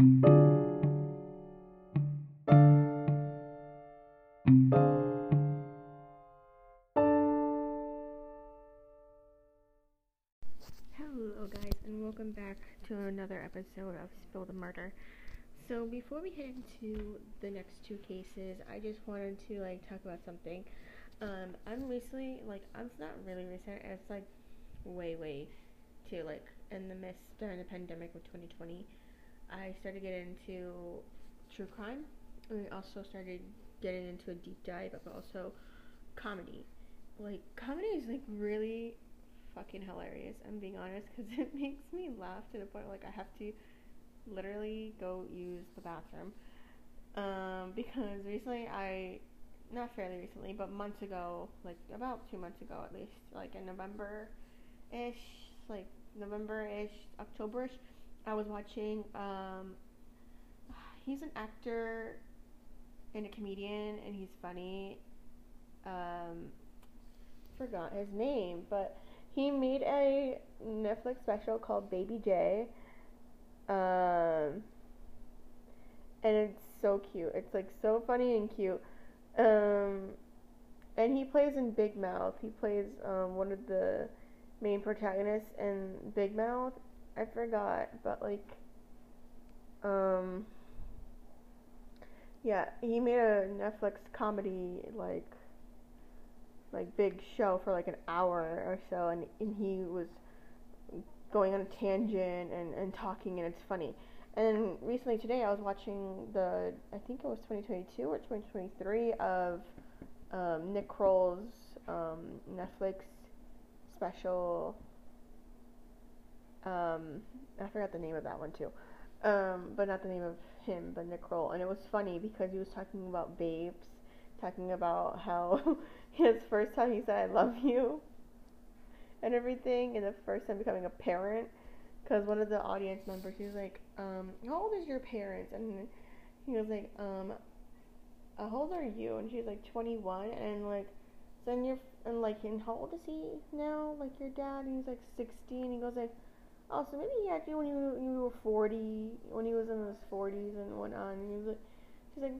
Hello, guys, and welcome back to another episode of Spill the Murder. So, before we head into the next two cases, I just wanted to like talk about something. Um, I'm recently like I'm not really recent. It's like way, way to like in the midst during the pandemic of 2020. I started getting into true crime. And I also started getting into a deep dive of also comedy. Like comedy is like really fucking hilarious. I'm being honest because it makes me laugh to the point like I have to literally go use the bathroom. Um, because recently I, not fairly recently, but months ago, like about two months ago at least, like in November ish, like November ish, October ish, I was watching, um, he's an actor and a comedian and he's funny. Um, forgot his name, but he made a Netflix special called Baby J. Um, and it's so cute. It's like so funny and cute. Um, and he plays in Big Mouth. He plays um, one of the main protagonists in Big Mouth. I forgot, but like, um, yeah, he made a Netflix comedy like like big show for like an hour or so and, and he was going on a tangent and, and talking and it's funny. And recently today I was watching the I think it was 2022 or 2023 of um, Nick Kroll's um, Netflix special. Um, I forgot the name of that one too, um, but not the name of him, but Nick Kroll. And it was funny because he was talking about babes, talking about how his first time he said I love you and everything, and the first time becoming a parent. Because one of the audience members, he was like, um, "How old is your parents?" And he was like, um, uh, "How old are you?" And she's like, "21." And like, then you're and like, and how old is he now? Like your dad? And he's like 16. He goes like, "Oh, so maybe he had you when you you were 40, when he was in his 40s and whatnot." And he was like, she's like,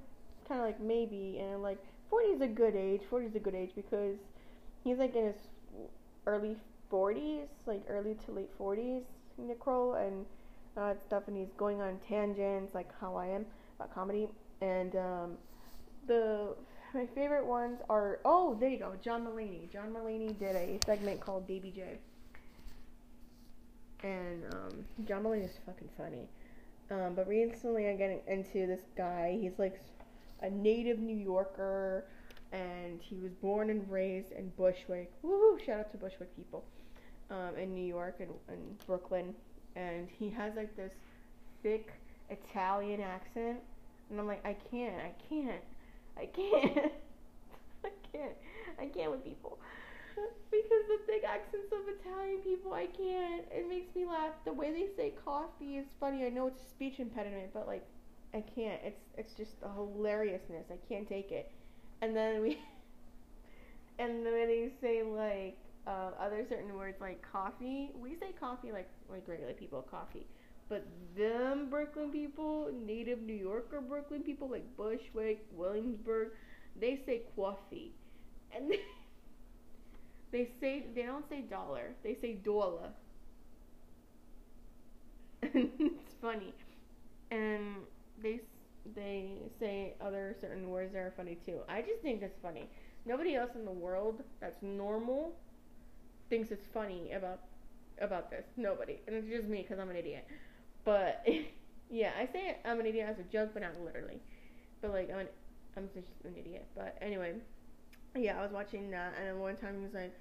kind of like maybe, and like 40 is a good age. 40 is a good age because he's like in his early 40s, like early to late 40s, Nick Kroll, and uh, stuff, and he's going on tangents like how I am about comedy. And um, the my favorite ones are oh there you go, John Mulaney. John Mulaney did a segment called Baby J, and um, John Mulaney is fucking funny. Um, but recently I'm getting into this guy. He's like a native New Yorker, and he was born and raised in Bushwick. Woo! Shout out to Bushwick people um, in New York and, and Brooklyn, and he has like this thick Italian accent, and I'm like, I can't, I can't, I can't, I can't, I can't with people. Because the thick accents of Italian people, I can't. It makes me laugh. The way they say coffee is funny. I know it's a speech impediment, but like I can't. It's it's just a hilariousness. I can't take it. And then we, and then they say like uh, other certain words like coffee. We say coffee like like regular people coffee, but them Brooklyn people, native New Yorker Brooklyn people like Bushwick, Williamsburg, they say coffee, and they, say they don't say dollar. They say dollar. it's funny, and they they say other certain words that are funny too. I just think it's funny. Nobody else in the world that's normal thinks it's funny about about this. Nobody, and it's just me because I'm an idiot. But yeah, I say I'm an idiot as a joke, but not literally. But like I'm an, I'm just an idiot. But anyway, yeah, I was watching that, and one time he was like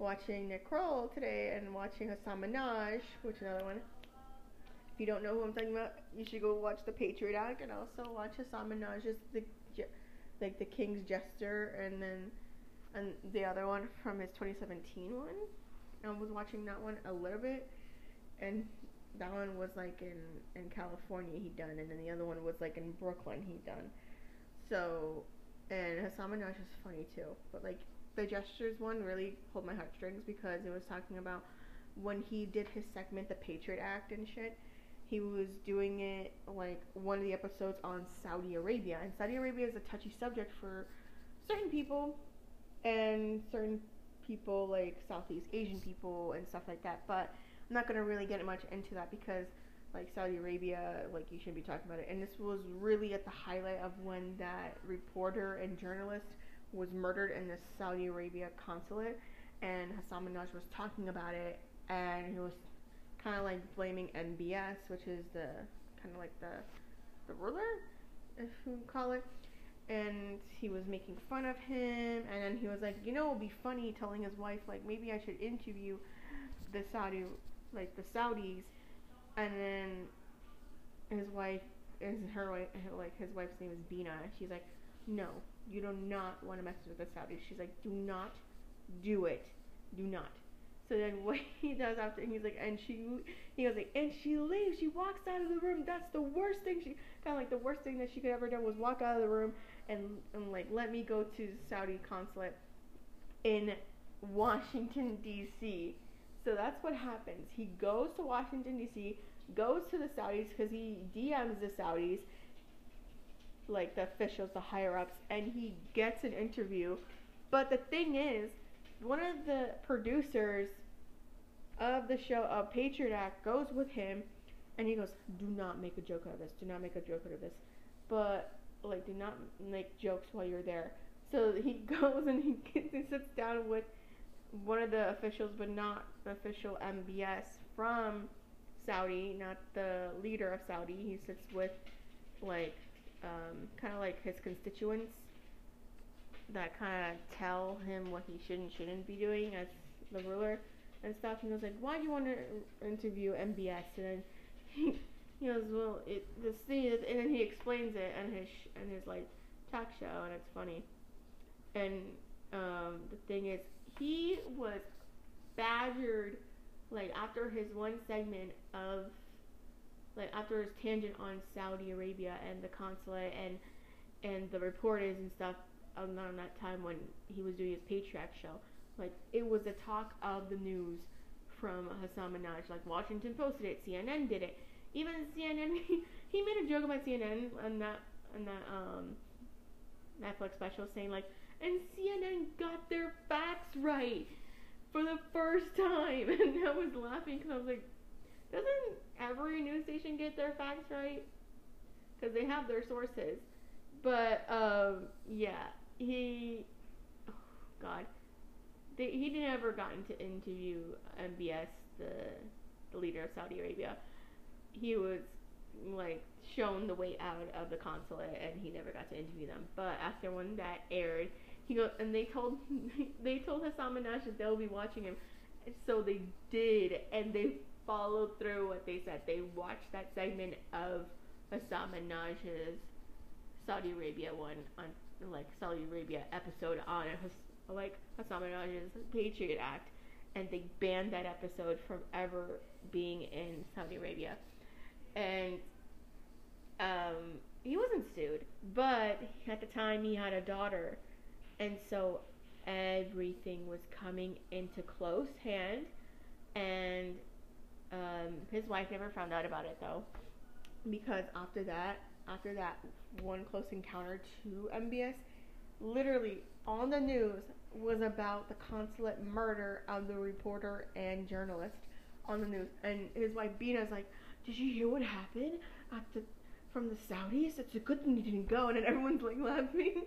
watching Nick Kroll today and watching Hasan Minhaj, which another one If you don't know who I'm talking about, you should go watch The Patriot Act and also watch Hasan Minhaj's the like the King's Jester and then and the other one from his 2017 one. I was watching that one a little bit, and that one was like in in California he done, and then the other one was like in Brooklyn he done. So, and Hasan Minhaj is funny too, but like the gestures one really pulled my heartstrings because it was talking about when he did his segment, The Patriot Act and shit he was doing it like one of the episodes on Saudi Arabia, and Saudi Arabia is a touchy subject for certain people and certain people like Southeast Asian people and stuff like that. But I'm not gonna really get much into that because like Saudi Arabia, like you shouldn't be talking about it. And this was really at the highlight of when that reporter and journalist was murdered in the Saudi Arabia consulate, and Hasan Minhaj was talking about it, and he was kind of like blaming MBS, which is the kind of like the the ruler, if you call it. And he was making fun of him, and then he was like, you know, it would be funny telling his wife like maybe I should interview the Saudi, like the Saudis, and then his wife is her like his wife's name is Beena. She's like, no, you do not want to mess with the Saudis. She's like, do not do it, do not. So then what he does after, he's like, and she, he goes like, and she leaves. She walks out of the room. That's the worst thing. She kind of like the worst thing that she could ever do was walk out of the room and and like let me go to Saudi consulate in Washington D.C. So that's what happens. He goes to Washington D.C., goes to the Saudis because he DMs the Saudis, like the officials, the higher ups, and he gets an interview. But the thing is, one of the producers of the show of Patriot Act goes with him and he goes, Do not make a joke out of this. Do not make a joke out of this. But like do not make jokes while you're there. So he goes and he, gets, he sits down with one of the officials, but not the official MBS from Saudi, not the leader of Saudi. He sits with like um, kind of like his constituents that kind of tell him what he should and shouldn't be doing as the ruler and stuff. And he was like, "Why do you want to interview MBS?" And then he, he goes, "Well, it the thing is," and then he explains it in his in his like talk show, and it's funny. And um, the thing is, he was badgered like after his one segment of like after his tangent on Saudi Arabia and the consulate and and the reporters and stuff on that time when he was doing his Patriot show. Like it was the talk of the news from Hasan Minhaj. Like Washington posted it, CNN did it. Even CNN, he, he made a joke about CNN on that on that um Netflix special, saying like, and CNN got their facts right for the first time, and I was laughing because I was like, doesn't every news station get their facts right? Because they have their sources. But um, yeah, he, oh God, they, he never got to interview MBS, the the leader of Saudi Arabia. He was like shown the way out of the consulate, and he never got to interview them. But after when that aired, he goes and they told they told Hasan Minhaj that they'll be watching him, so they did, and they followed through what they said. They watched that segment of Hasan Minhaj's Saudi Arabia one on like Saudi Arabia episode on it, like Hasan Minhaj's Patriot Act, and they banned that episode from ever being in Saudi Arabia, and um, he wasn't sued, but at the time he had a daughter, and so everything was coming into close hand, and um, his wife never found out about it though, because after that, after that one close encounter to MBS, literally on the news was about the consulate murder of the reporter and journalist on the news, and his wife Beena's like, "Did you hear what happened after?" from the Saudis. It's a good thing you didn't go. And then everyone's like laughing.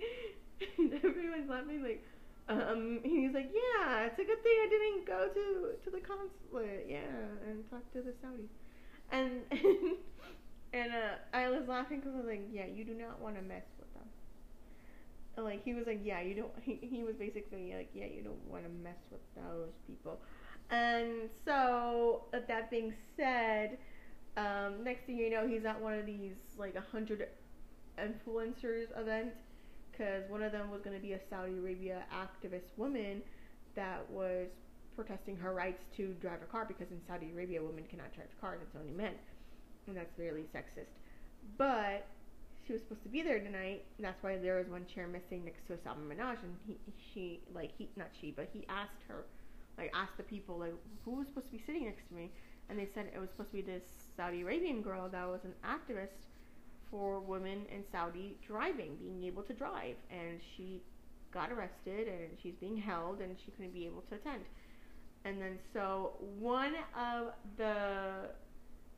everyone's laughing like, um, he's like, yeah, it's a good thing I didn't go to to the consulate, yeah, and talk to the Saudis. And and, and uh, I was laughing because I was like, yeah, you do not want to mess with them. And like he was like, yeah, you don't. He, he was basically like, yeah, you don't want to mess with those people. And so, that being said, um, next thing you know, he's at one of these like a hundred influencers event because one of them was going to be a Saudi Arabia activist woman that was protesting her rights to drive a car because in Saudi Arabia women cannot drive cars; it's only men, and that's really sexist. But she was supposed to be there tonight. and that's why there was one chair missing next to Hasan Minhaj, and he, she, like he, not she, but he asked her, like asked the people, like who was supposed to be sitting next to me, and they said it was supposed to be this Saudi Arabian girl that was an activist for women in Saudi driving, being able to drive, and she got arrested and she's being held and she couldn't be able to attend. And then so one of the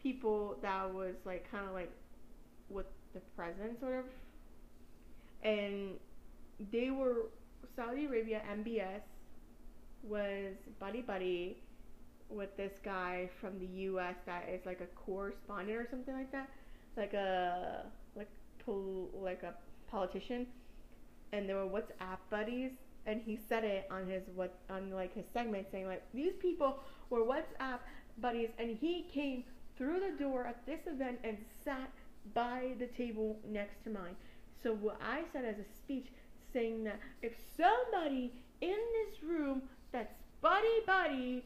people that was like kind of like with the president sort of and they were Saudi Arabia MBS was buddy buddy with this guy from the U.S. that is like a correspondent or something like that, like a like pol- like a politician, and they were WhatsApp buddies. And he said it on his what on like his segment saying like these people were WhatsApp buddies, and he came through the door at this event and sat by the table next to mine. So what I said as a speech saying that if somebody in this room that's buddy buddy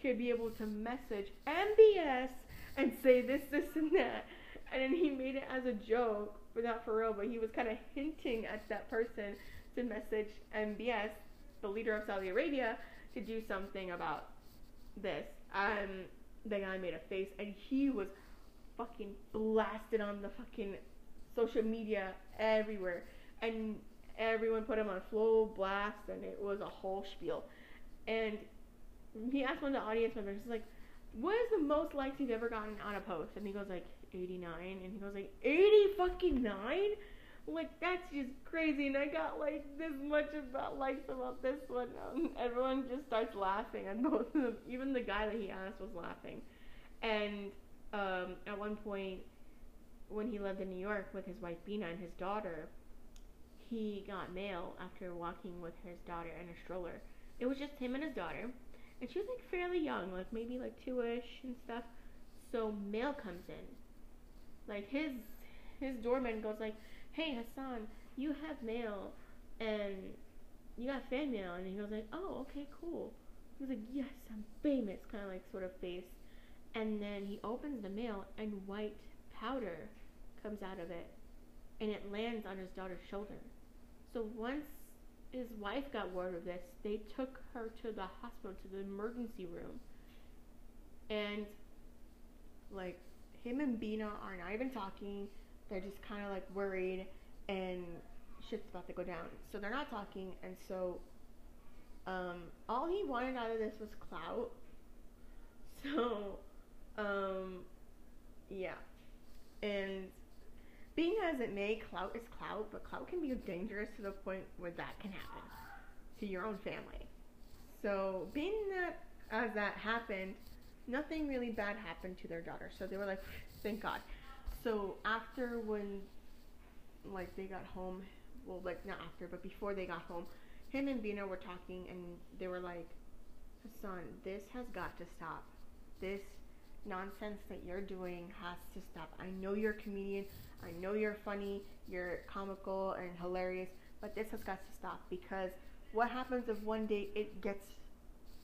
could be able to message MBS and say this, this, and that. And then he made it as a joke, but not for real, but he was kind of hinting at that person to message MBS, the leader of Saudi Arabia, to do something about this. Um, the guy made a face, and he was fucking blasted on the fucking social media everywhere. And everyone put him on full blast, and it was a whole spiel. And he asked one of the audience members, he's like, what is the most likes you've ever gotten on a post? And he goes like 89, and he goes like 80 fucking nine. Like that's just crazy, and I got like this much about likes about this one. Um, everyone just starts laughing, and both of them, even the guy that he asked was laughing. And um, at one point, when he lived in New York with his wife Beena and his daughter, he got mail after walking with his daughter in a stroller. It was just him and his daughter and she was like fairly young, like maybe like two-ish and stuff. So mail comes in. Like his his doorman goes like, "Hey Hassan, you have mail, and you got fan mail." And he goes like, "Oh, okay, cool." He was like, "Yes, I'm famous," kind of like sort of face. And then he opens the mail, and white powder comes out of it, and it lands on his daughter's shoulder. So once his wife got word of this, they took her to the hospital, to the emergency room. And, like, him and Beena are not even talking. They're just kind of, like, worried, and shit's about to go down. So they're not talking, and so, um, all he wanted out of this was clout. So, um, yeah. And being as it may, clout is clout, but clout can be dangerous to the point where that can happen to your own family. So, being that as that happened, nothing really bad happened to their daughter. So they were like, thank God. So after when, like they got home, well, like not after, but before they got home, him and Beena were talking, and they were like, Hassan, this has got to stop. This nonsense that you're doing has to stop. I know you're a comedian. I know you're funny, you're comical and hilarious, but this has got to stop because what happens if one day it gets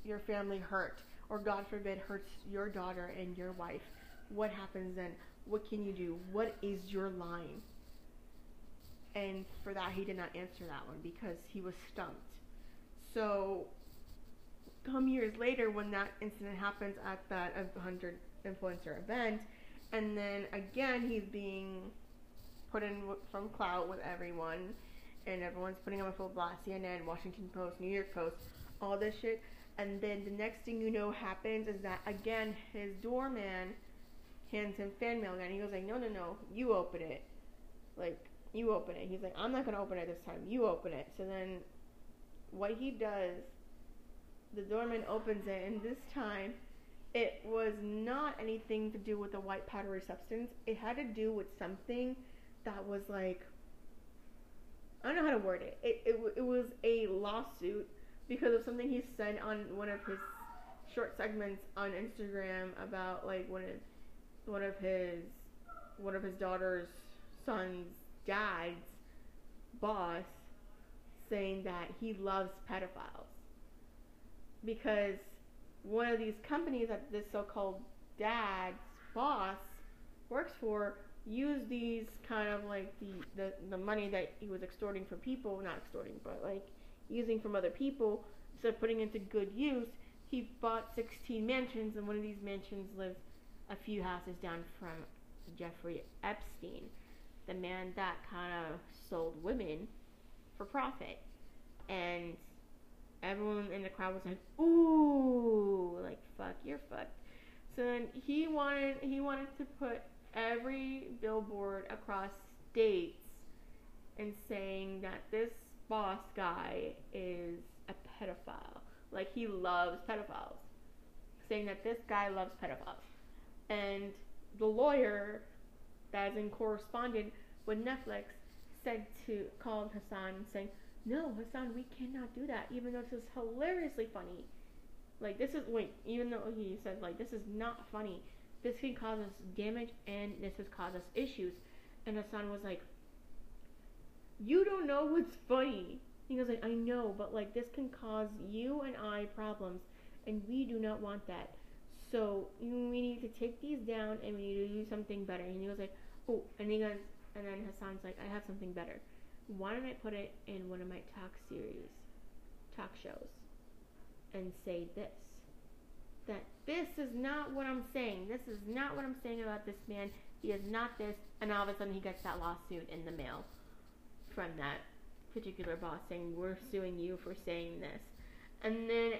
your family hurt or God forbid hurts your daughter and your wife? What happens then? What can you do? What is your line? And for that, he did not answer that one because he was stumped. So, come years later, when that incident happens at that 100 influencer event, and then again, he's being put in from clout with everyone, and everyone's putting him a full blast. CNN, Washington Post, New York Post, all this shit. And then the next thing you know happens is that again his doorman hands him fan mail again. He goes like, no, no, no, you open it. Like you open it. He's like, I'm not gonna open it this time. You open it. So then, what he does, the doorman opens it, and this time it was not anything to do with a white powdery substance. It had to do with something that was like I don't know how to word it. It it, it was a lawsuit because of something he said on one of his short segments on Instagram about like one of one of his one of his daughter's son's dad's boss saying that he loves pedophiles. Because one of these companies that this so-called dad's boss works for used these kind of like the, the the money that he was extorting from people, not extorting, but like using from other people instead of putting into good use, he bought 16 mansions, and one of these mansions lives a few houses down from Jeffrey Epstein, the man that kind of sold women for profit. And everyone in the crowd was like, "Ooh, like fuck, you're fucked." So then he wanted he wanted to put every billboard across states and saying that this boss guy is a pedophile. Like he loves pedophiles. Saying that this guy loves pedophiles. And the lawyer that's in correspondent with Netflix said to called Hassan saying, No, Hassan, we cannot do that, even though this is hilariously funny. Like this is wait, even though he said like this is not funny, this can cause us damage and this has caused us issues. And Hassan was like, You don't know what's funny. He goes like, I know, but like this can cause you and I problems and we do not want that. So we need to take these down and we need to do something better. And he goes like, Oh, and he goes, and then Hassan's like, I have something better. Why don't I put it in one of my talk series, talk shows, and say this? That this is not what I'm saying. This is not what I'm saying about this man. He is not this. And all of a sudden, he gets that lawsuit in the mail from that particular boss saying, We're suing you for saying this. And then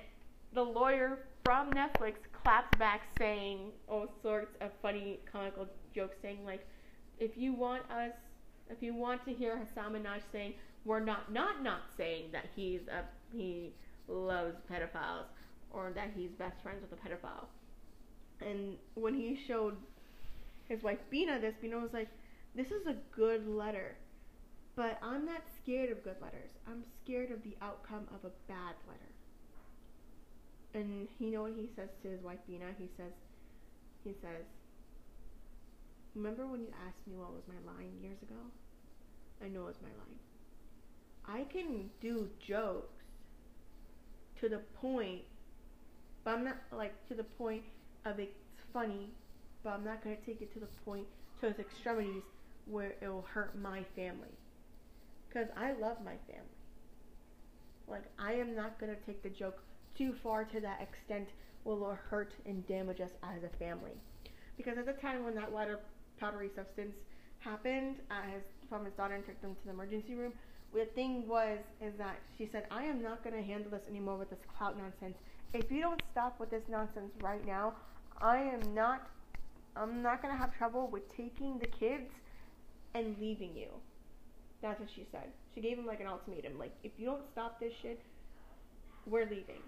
the lawyer from Netflix claps back saying all sorts of funny comical jokes saying like if you want us if you want to hear Hasan Minhaj saying we're not not not saying that he's a he loves pedophiles or that he's best friends with a pedophile. And when he showed his wife Beena this, Beena was like, This is a good letter. But I'm not scared of good letters. I'm scared of the outcome of a bad letter. And you know what he says to his wife Beena? He says, he says, remember when you asked me what was my line years ago? I know it's my line. I can do jokes to the point, but I'm not like to the point of it's funny, but I'm not gonna take it to the point to its extremities where it will hurt my family. Cause I love my family. Like I am not gonna take the joke too far to that extent will it hurt and damage us as a family. Because at the time when that water powdery substance happened, uh, his, from his daughter and took them to the emergency room, the thing was is that she said, I am not going to handle this anymore with this clout nonsense. If you don't stop with this nonsense right now, I am not I'm not going to have trouble with taking the kids and leaving you. That's what she said. She gave him like an ultimatum. Like, if you don't stop this shit, we're leaving.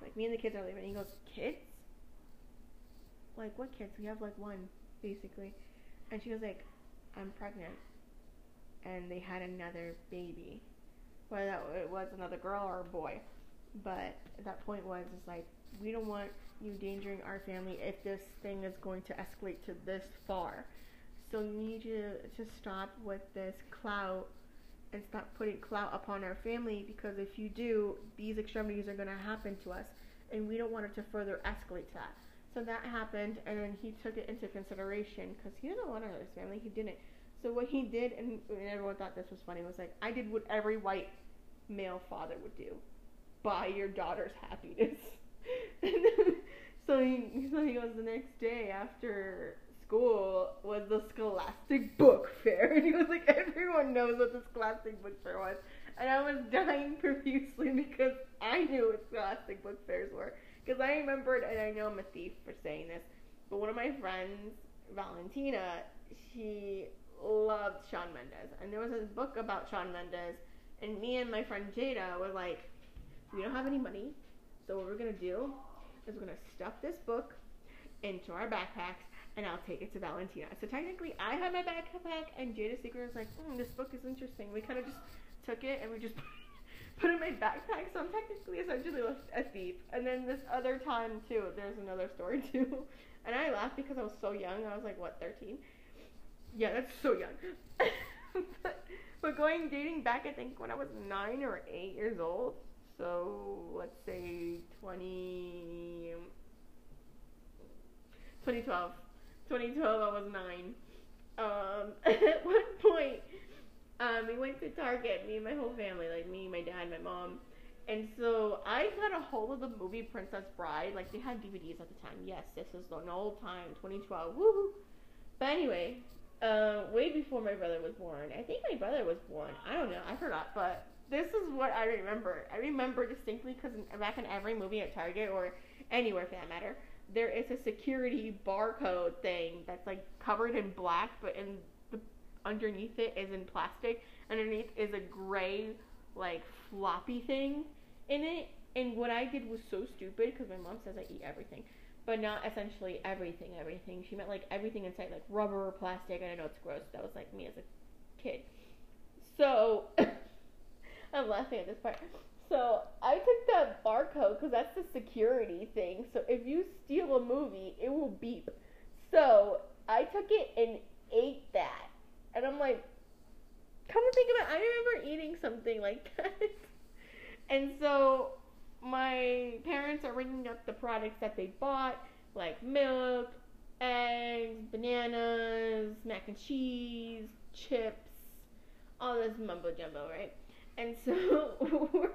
Like me and the kids are leaving. He goes, kids? Like what kids? We have like one, basically. And she was like, I'm pregnant. And they had another baby. Whether that it was another girl or a boy. But that point was, is like, we don't want you endangering our family if this thing is going to escalate to this far. So you need to, to stop with this clout and stop putting clout upon our family because if you do, these extremities are going to happen to us, and we don't want it to further escalate to that. So that happened, and then he took it into consideration because he doesn't want to hurt his family. He didn't. So what he did, and, and everyone thought this was funny, was like, I did what every white male father would do: buy your daughter's happiness. so he, so he goes the next day after school was the Scholastic Book Fair, and he was like, everyone knows what the Scholastic Book Fair was, and I was dying profusely because I knew what Scholastic Book Fairs were, because I remembered, and I know I'm a thief for saying this, but one of my friends, Valentina, she loved Shawn Mendes, and there was this book about Shawn Mendes, and me and my friend Jada were like, we don't have any money, so what we're gonna do is we're gonna stuff this book into our backpacks and I'll take it to Valentina. So technically, I had my backpack, and Jada Secret was like, mm, "This book is interesting." We kind of just took it and we just put it in my backpack. So I'm technically essentially a thief. And then this other time too, there's another story too, and I laughed because I was so young. I was like, what, 13? Yeah, that's so young. but, but going dating back, I think when I was nine or eight years old. So let's say 20. 2012. 2012, I was nine. Um, at one point, um, we went to Target, me and my whole family, like me, my dad, my mom, And so I got a hold of the movie Princess Bride. Like they had DVDs at the time. Yes, this is an old time, 2012. Woohoo! But anyway, uh, way before my brother was born. I think my brother was born. I don't know. I forgot. But this is what I remember. I remember distinctly because back in every movie at Target or anywhere for that matter, there is a security barcode thing that's like covered in black, but in the underneath it is in plastic. Underneath is a gray like floppy thing in it. And what I did was so stupid because my mom says I eat everything, but not essentially everything. Everything she meant like everything inside, like rubber, or plastic. I know it's gross. That was like me as a kid. So I'm laughing at this part. So I took that barcode because that's the security thing. So if you steal a movie, it will beep. So I took it and ate that, and I'm like, come to think of it, I remember eating something like that. and so my parents are ringing up the products that they bought, like milk, eggs, bananas, mac and cheese, chips, all this mumbo jumbo, right? And so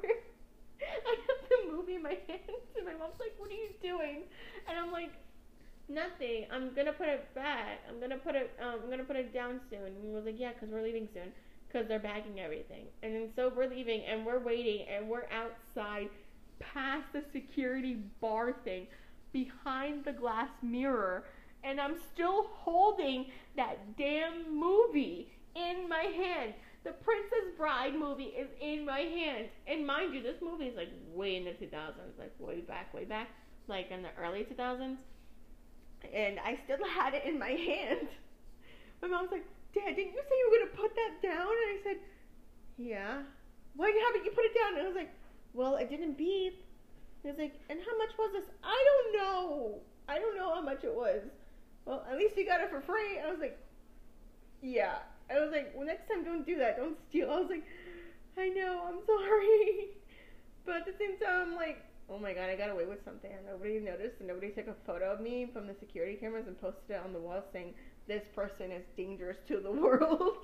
I have the movie in my hands, and my mom's like, "What are you doing?" And I'm like, "Nothing. I'm gonna put it back. I'm gonna put it. Um, I'm gonna put it down soon." And he was like, "Yeah, because we're leaving soon." Because they're bagging everything, and then so we're leaving, and we're waiting, and we're outside, past the security bar thing, behind the glass mirror, and I'm still holding that damn movie in my hand. The Princess Bride movie is in my hand. And mind you, this movie is like way in the 2000s, like way back, way back, like in the early 2000s. And I still had it in my hand. My mom's like, Dad, didn't you say you were going to put that down? And I said, Yeah. Why haven't you put it down? And I was like, Well, it didn't beep. He was like, And how much was this? I don't know. I don't know how much it was. Well, at least you got it for free. I was like, Yeah. I was like, well, next time don't do that. Don't steal. I was like, I know, I'm sorry. But at the same time, I'm like, oh my god, I got away with something. And nobody noticed, and nobody took a photo of me from the security cameras and posted it on the wall saying, this person is dangerous to the world.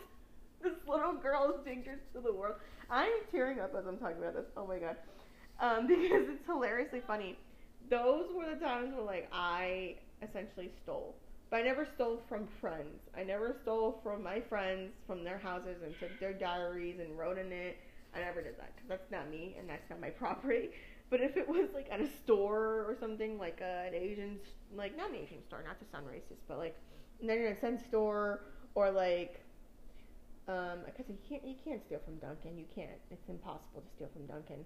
this little girl is dangerous to the world. I'm tearing up as I'm talking about this. Oh my god. Um, because it's hilariously funny. Those were the times where, like, I essentially stole but I never stole from friends. I never stole from my friends from their houses and took their diaries and wrote in it. I never did that because that's not me and that's not my property. But if it was like at a store or something like a, an Asian, like not an Asian store, not to sound racist, but like an internet cent store or like, um, because you can't you can't steal from Dunkin'. You can't. It's impossible to steal from Dunkin'.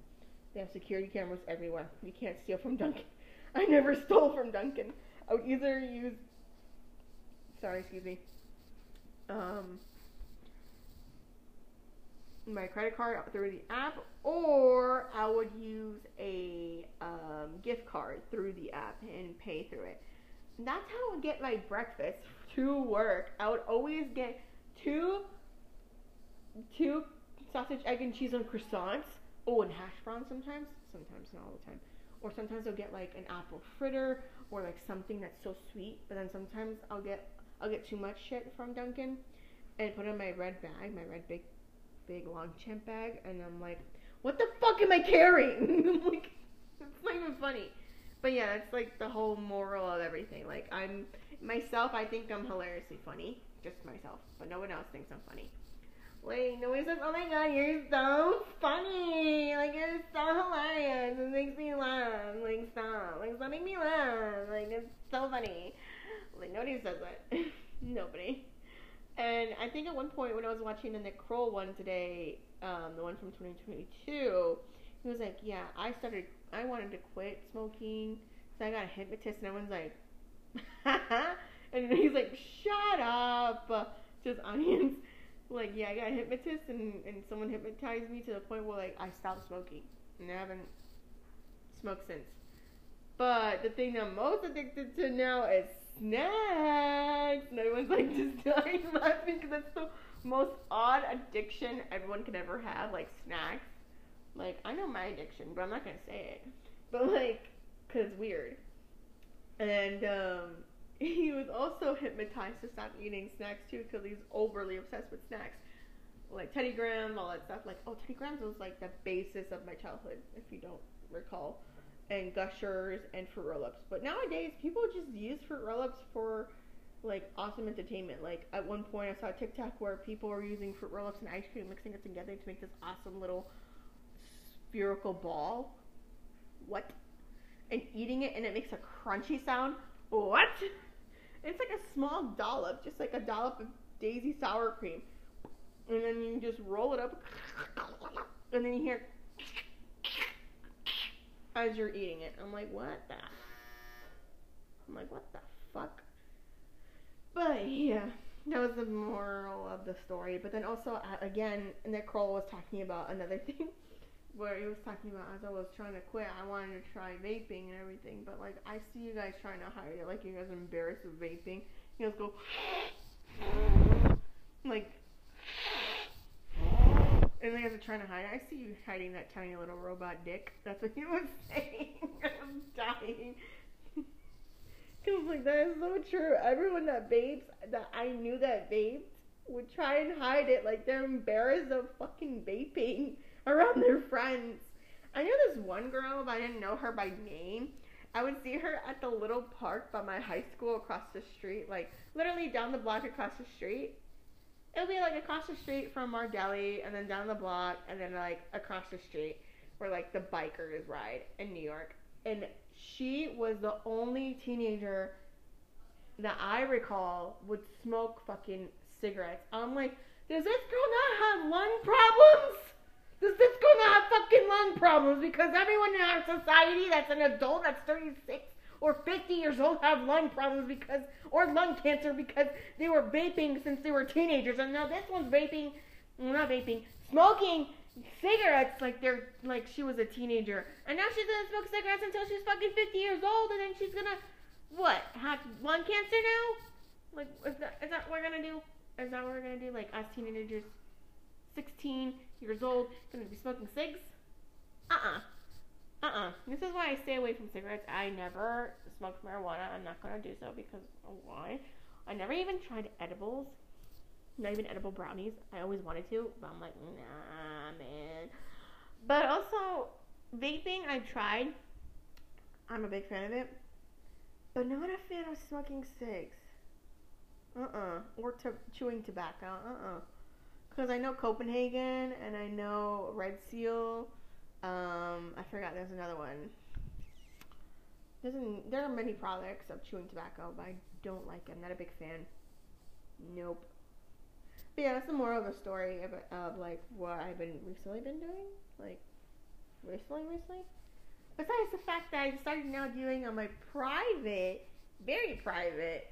They have security cameras everywhere. You can't steal from Dunkin'. I never stole from Dunkin'. I would either use sorry, excuse me, um, my credit card through the app, or I would use a um, gift card through the app and pay through it. That's how I would get my breakfast to work. I would always get two, two sausage, egg, and cheese on croissants. Oh, and hash browns sometimes. Sometimes, not all the time. Or sometimes I'll get like an apple fritter or like something that's so sweet. But then sometimes I'll get I'll get too much shit from Dunkin' and put in my red bag, my red big, big long chimp bag, and I'm like, what the fuck am I carrying? like, it's not even funny. But yeah, that's like the whole moral of everything. Like, I'm myself, I think I'm hilariously funny, just myself, but no one else thinks I'm funny. Wait, nobody says, oh my god, you're so funny. Like, you're so hilarious. It makes me laugh. Like, stop. Like, stop making me laugh. Like, it's so funny. Like nobody says that. nobody. And I think at one point when I was watching the Nick Kroll one today, um, the one from 2022, he was like, "Yeah, I started. I wanted to quit smoking, so I got a hypnotist." And everyone's like, and he's like, "Shut up!" just onions." Like, yeah, I got a hypnotist, and and someone hypnotized me to the point where like I stopped smoking, and I haven't smoked since. But the thing I'm most addicted to now is snacks. And everyone's like just dying laughing because that's the most odd addiction everyone could ever have, like snacks. Like, I know my addiction, but I'm not gonna say it. But like, cause it's weird. And um, he was also hypnotized to stop eating snacks too, because he's overly obsessed with snacks. like Teddy Graham, all that stuff. Like, oh, Teddy Grahams was like the basis of my childhood, if you don't recall, and Gushers and Fruit Roll-Ups. But nowadays, people just use Fruit Roll-Ups for like awesome entertainment. Like at one point, I saw a TikTok where people were using Fruit Roll-Ups and ice cream, mixing it together to make this awesome little spherical ball. What? And eating it, and it makes a crunchy sound. What? It's like a small dollop, just like a dollop of Daisy sour cream and then you just roll it up, and then you hear as you're eating it. I'm like, what the? I'm like, what the fuck? But yeah, that was the moral of the story. But then also, uh, again, Nick Kroll was talking about another thing where he was talking about as I was trying to quit, I wanted to try vaping and everything. But like, I see you guys trying to hide it, like you guys are embarrassed of vaping. You guys go like and then are trying to hide. I see you hiding that tiny little robot dick. That's what he was saying. I'm dying. Cause like that is so true. Everyone that vapes that I knew that vaped would try and hide it, like they're embarrassed of fucking vaping around their friends. I knew this one girl, but I didn't know her by name. I would see her at the little park by my high school across the street, like literally down the block across the street it'll be like across the street from our deli and then down the block and then like across the street where like the bikers ride in New York. And she was the only teenager that I recall would smoke fucking cigarettes. I'm like, does this girl not have lung problems? Does this girl not have fucking lung problems? Because everyone in our society that's an adult that's 36 or 50 years old have lung problems because, or lung cancer because they were vaping since they were teenagers. And now this one's vaping, well, not vaping, smoking cigarettes like they're, like she was a teenager. And now she's gonna smoke cigarettes until she's fucking 50 years old and then she's gonna, what, have lung cancer now? Like, is that, is that what we're gonna do? Is that what we're gonna do? Like, us teenagers, 16 years old, gonna be smoking cigs? Uh-uh. Uh-uh. This is why I stay away from cigarettes. I never smoked marijuana. I'm not gonna do so because why? I never even tried edibles. Not even edible brownies. I always wanted to, but I'm like, nah, man. But also, vaping, I tried. I'm a big fan of it. But not a fan of smoking cigs. Uh-uh. Or to- chewing tobacco. Uh-uh. Because I know Copenhagen and I know Red Seal um, I forgot there's another one. There's an, there are many products of chewing tobacco, but I don't like them. Not a big fan. Nope. But yeah, that's the moral of the story of, of like what I've been recently been doing. Like recently, recently. Besides the fact that I started now doing on my private, very private,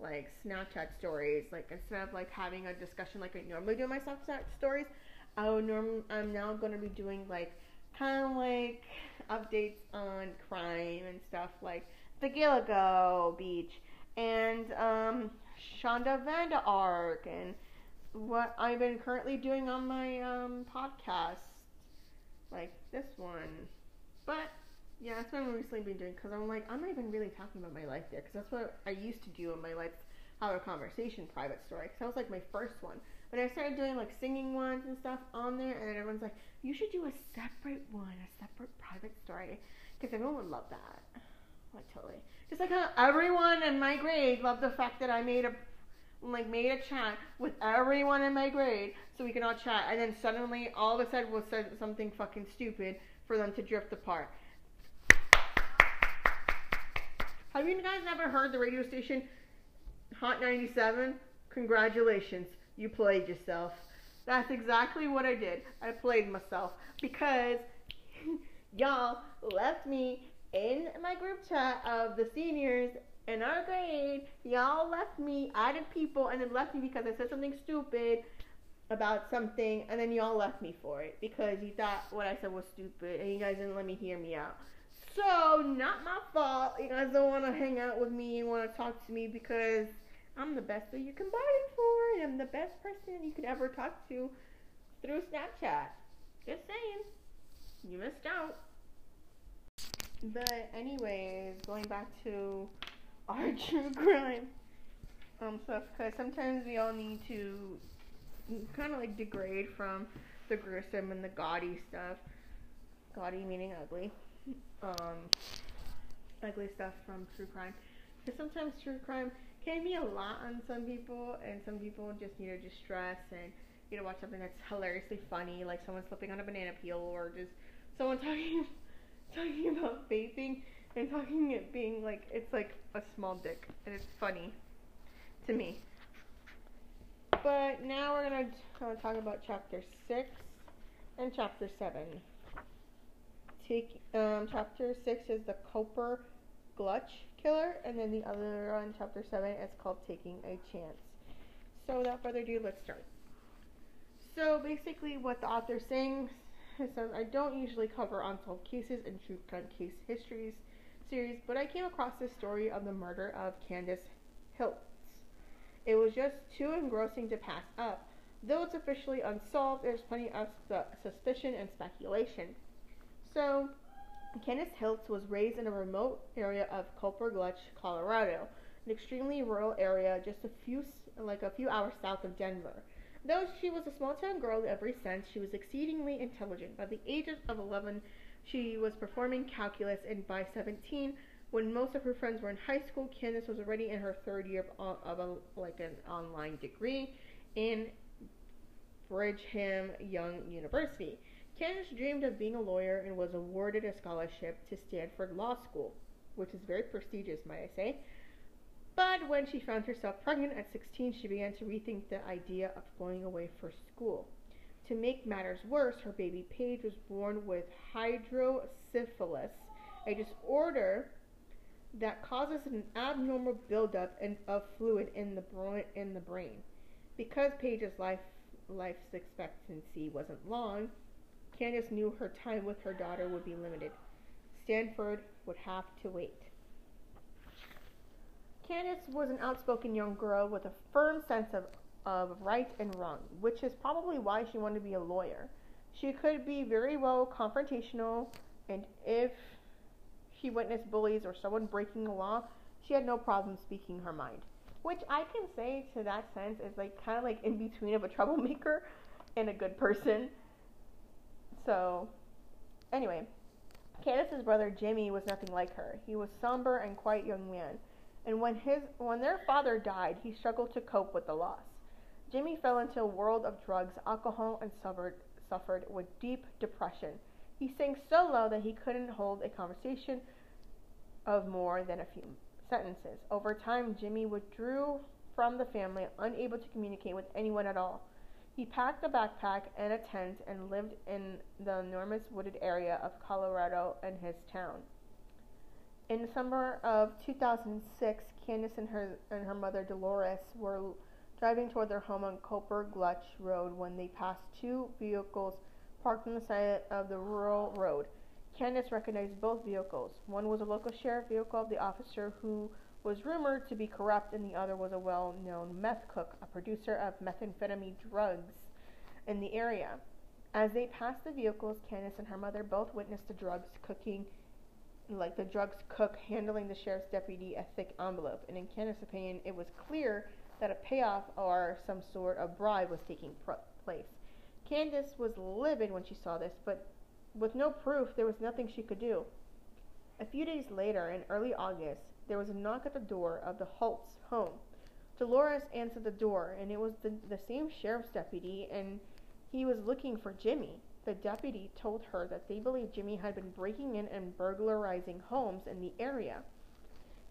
like Snapchat stories. Like instead of like having a discussion like I normally do my Snapchat stories, I would norm I'm now going to be doing like kind of like updates on crime and stuff like the Gilgo Beach and um, Shanda Vander Ark and what I've been currently doing on my um, podcast, like this one. But yeah, that's what I've recently been doing because I'm like, I'm not even really talking about my life there because that's what I used to do in my life, have a conversation private story because that was like my first one. But I started doing like singing ones and stuff on there, and then everyone's like, you should do a separate one, a separate private story, because everyone would love that. Like totally. Just like how everyone in my grade loved the fact that I made a like made a chat with everyone in my grade so we can all chat, and then suddenly all of a sudden we'll say something fucking stupid for them to drift apart. Have you guys never heard the radio station Hot 97? Congratulations. You played yourself. That's exactly what I did. I played myself because y'all left me in my group chat of the seniors in our grade. Y'all left me, added people, and then left me because I said something stupid about something, and then y'all left me for it because you thought what I said was stupid, and you guys didn't let me hear me out. So, not my fault. You guys don't want to hang out with me and want to talk to me because I'm the best that you can bargain for, and I'm the best person you could ever talk to through Snapchat. Just saying. You missed out. But anyways, going back to our true crime um stuff, because sometimes we all need to kind of like degrade from the gruesome and the gaudy stuff. Gaudy meaning ugly. Um, ugly stuff from true crime. Because sometimes true crime can be a lot on some people, and some people just need to distress and you know watch something that's hilariously funny, like someone slipping on a banana peel, or just someone talking talking about vaping and talking it being like it's like a small dick, and it's funny to me. But now we're gonna uh, talk about chapter six and chapter seven. Take um, chapter six is the Cooper Gulch Killer, and then the other one, chapter seven, is called Taking a Chance. So without further ado, let's start. So basically, what the author is saying it says I don't usually cover unsolved cases and true crime case histories series, but I came across this story of the murder of Candace Hiltz. It was just too engrossing to pass up. Though it's officially unsolved, there's plenty of suspicion and speculation. So, Candace Hiltz was raised in a remote area of Cooper Gulch, Colorado, an extremely rural area just a few like a few hours south of Denver. Though she was a small town girl in every sense, she was exceedingly intelligent. By the age of 11, she was performing calculus, and by 17, when most of her friends were in high school, Candace was already in her third year of, of a, like an online degree in Brigham Young University. Candace dreamed of being a lawyer and was awarded a scholarship to Stanford Law School, which is very prestigious, might I say. But when she found herself pregnant at 16, she began to rethink the idea of going away for school. To make matters worse, her baby Paige was born with hydrocephalus, a disorder that causes an abnormal buildup of fluid in the, in the brain. Because Paige's life life expectancy wasn't long, Candace knew her time with her daughter would be limited. Stanford would have to wait. Candace was an outspoken young girl with a firm sense of, of right and wrong, which is probably why she wanted to be a lawyer. She could be very well confrontational, and if she witnessed bullies or someone breaking the law, she had no problem speaking her mind. Which I can say to that sense is like kind of like in between of a troublemaker and a good person. So, anyway, Candace's brother Jimmy was nothing like her. He was somber and quiet young man, and when his when their father died, he struggled to cope with the loss. Jimmy fell into a world of drugs, alcohol, and suffered suffered with deep depression. He sank so low that he couldn't hold a conversation of more than a few sentences. Over time, Jimmy withdrew from the family, unable to communicate with anyone at all. He packed a backpack and a tent and lived in the enormous wooded area of Colorado and his town. In summer of 2006, Candace and her and her mother Dolores were driving toward their home on Cooper Gulch Road when they passed two vehicles parked on the side of the rural road. Candace recognized both vehicles. One was a local sheriff vehicle of the officer who was rumored to be corrupt, and the other was a well known meth cook, a producer of methamphetamine drugs in the area. As they passed the vehicles, Candace and her mother both witnessed the drugs cooking, like the drugs cook handling the sheriff's deputy a thick envelope. And in Candace's opinion, it was clear that a payoff or some sort of bribe was taking place. Candace was livid when she saw this, but with no proof, there was nothing she could do. A few days later, in early August, there was a knock at the door of the Holtz home. Dolores answered the door, and it was the, the same sheriff's deputy, and he was looking for Jimmy. The deputy told her that they believed Jimmy had been breaking in and burglarizing homes in the area.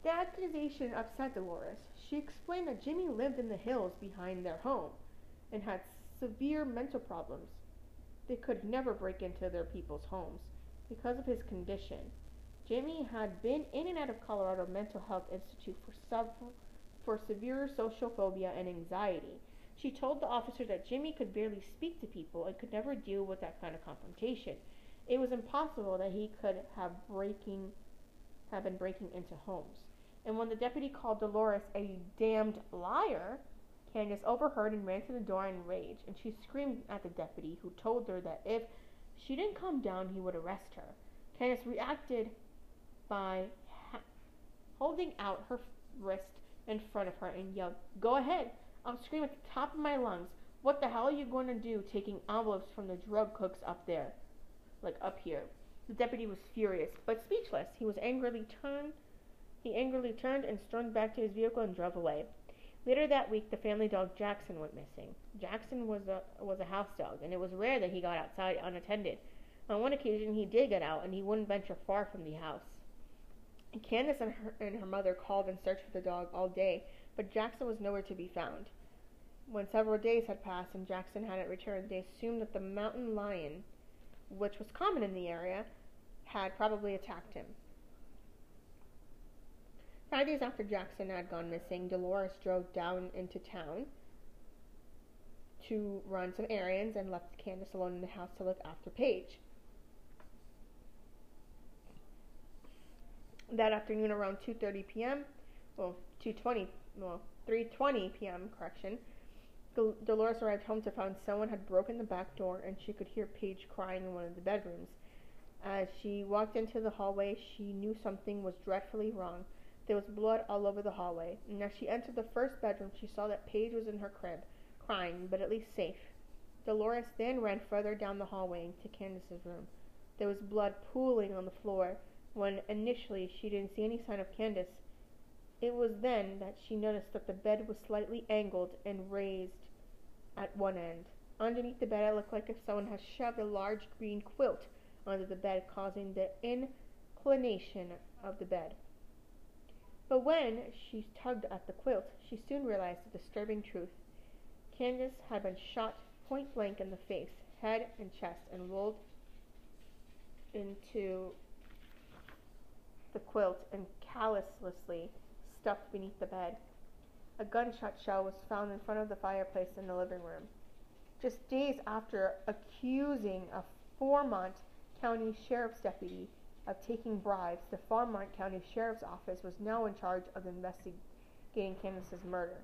The accusation upset Dolores. She explained that Jimmy lived in the hills behind their home and had severe mental problems. They could never break into their people's homes because of his condition. Jimmy had been in and out of Colorado Mental Health Institute for for severe social phobia and anxiety. She told the officer that Jimmy could barely speak to people and could never deal with that kind of confrontation. It was impossible that he could have breaking have been breaking into homes. And when the deputy called Dolores a damned liar, Candace overheard and ran to the door in rage, and she screamed at the deputy, who told her that if she didn't calm down, he would arrest her. Candace reacted by ha- holding out her wrist in front of her and yelled, Go ahead! I'll scream at the top of my lungs. What the hell are you going to do taking envelopes from the drug cooks up there? Like up here. The deputy was furious, but speechless. He was angrily turned he angrily turned and stormed back to his vehicle and drove away. Later that week, the family dog Jackson went missing. Jackson was a was a house dog, and it was rare that he got outside unattended. On one occasion, he did get out, and he wouldn't venture far from the house. Candace and her, and her mother called and searched for the dog all day, but Jackson was nowhere to be found. When several days had passed and Jackson hadn't returned, they assumed that the mountain lion, which was common in the area, had probably attacked him. Five days after Jackson had gone missing, Dolores drove down into town to run some errands and left Candace alone in the house to look after Paige. That afternoon, around 2:30 p.m., well, 2:20, well, 3:20 p.m. correction, Dolores arrived home to find someone had broken the back door, and she could hear Paige crying in one of the bedrooms. As she walked into the hallway, she knew something was dreadfully wrong. There was blood all over the hallway, and as she entered the first bedroom, she saw that Paige was in her crib, crying, but at least safe. Dolores then ran further down the hallway into Candace's room. There was blood pooling on the floor, when initially she didn't see any sign of Candace. It was then that she noticed that the bed was slightly angled and raised at one end. Underneath the bed, it looked like if someone had shoved a large green quilt under the bed, causing the inclination of the bed. But when she tugged at the quilt, she soon realized the disturbing truth. Candace had been shot point blank in the face, head and chest, and rolled into the quilt and callously stuffed beneath the bed. A gunshot shell was found in front of the fireplace in the living room. Just days after accusing a Fremont County Sheriff's deputy of taking bribes, the Fremont County Sheriff's Office was now in charge of investigating Candace's murder.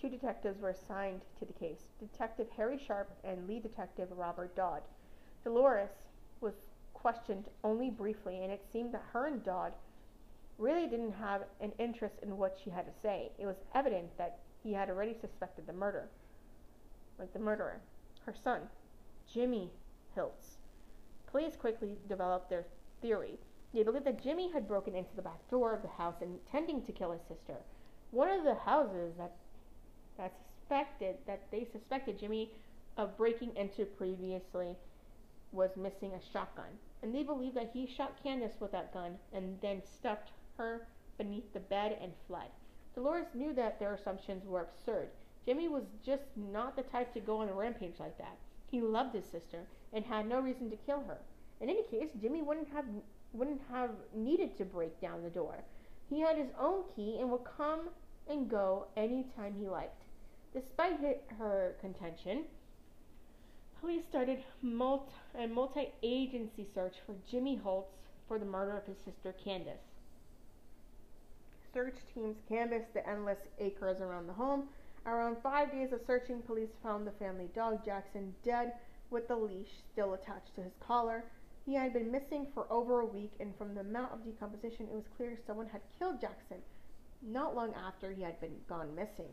Two detectives were assigned to the case Detective Harry Sharp and lead detective Robert Dodd. Dolores was questioned only briefly, and it seemed that her and Dodd really didn't have an interest in what she had to say. It was evident that he had already suspected the murder, like the murderer, her son, Jimmy Hiltz. Police quickly developed their theory. They believed that Jimmy had broken into the back door of the house intending to kill his sister. One of the houses that that suspected that they suspected Jimmy of breaking into previously was missing a shotgun, and they believed that he shot Candace with that gun and then stuffed her beneath the bed and fled. Dolores knew that their assumptions were absurd. Jimmy was just not the type to go on a rampage like that. He loved his sister and had no reason to kill her. In any case, Jimmy wouldn't have wouldn't have needed to break down the door. He had his own key and would come and go any time he liked. Despite her contention, police started multi, a multi-agency search for Jimmy Holtz for the murder of his sister Candace. Search teams canvassed the endless acres around the home. Around five days of searching, police found the family dog Jackson dead with the leash still attached to his collar. He had been missing for over a week, and from the amount of decomposition, it was clear someone had killed Jackson not long after he had been gone missing.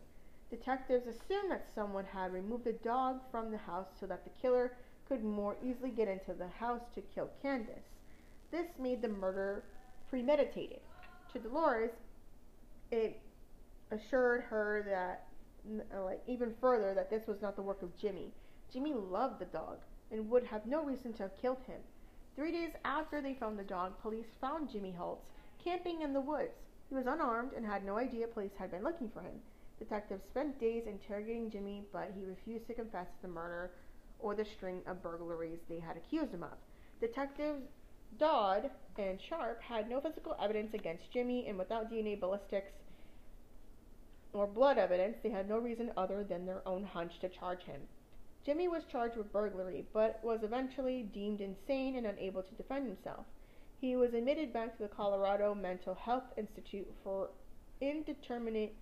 Detectives assumed that someone had removed the dog from the house so that the killer could more easily get into the house to kill Candace. This made the murder premeditated. To Dolores, it assured her that, uh, like, even further, that this was not the work of Jimmy. Jimmy loved the dog and would have no reason to have killed him. Three days after they found the dog, police found Jimmy Holtz camping in the woods. He was unarmed and had no idea police had been looking for him. Detectives spent days interrogating Jimmy, but he refused to confess to the murder or the string of burglaries they had accused him of. Detectives Dodd and Sharp had no physical evidence against Jimmy, and without DNA ballistics or blood evidence, they had no reason other than their own hunch to charge him. Jimmy was charged with burglary, but was eventually deemed insane and unable to defend himself. He was admitted back to the Colorado Mental Health Institute for indeterminate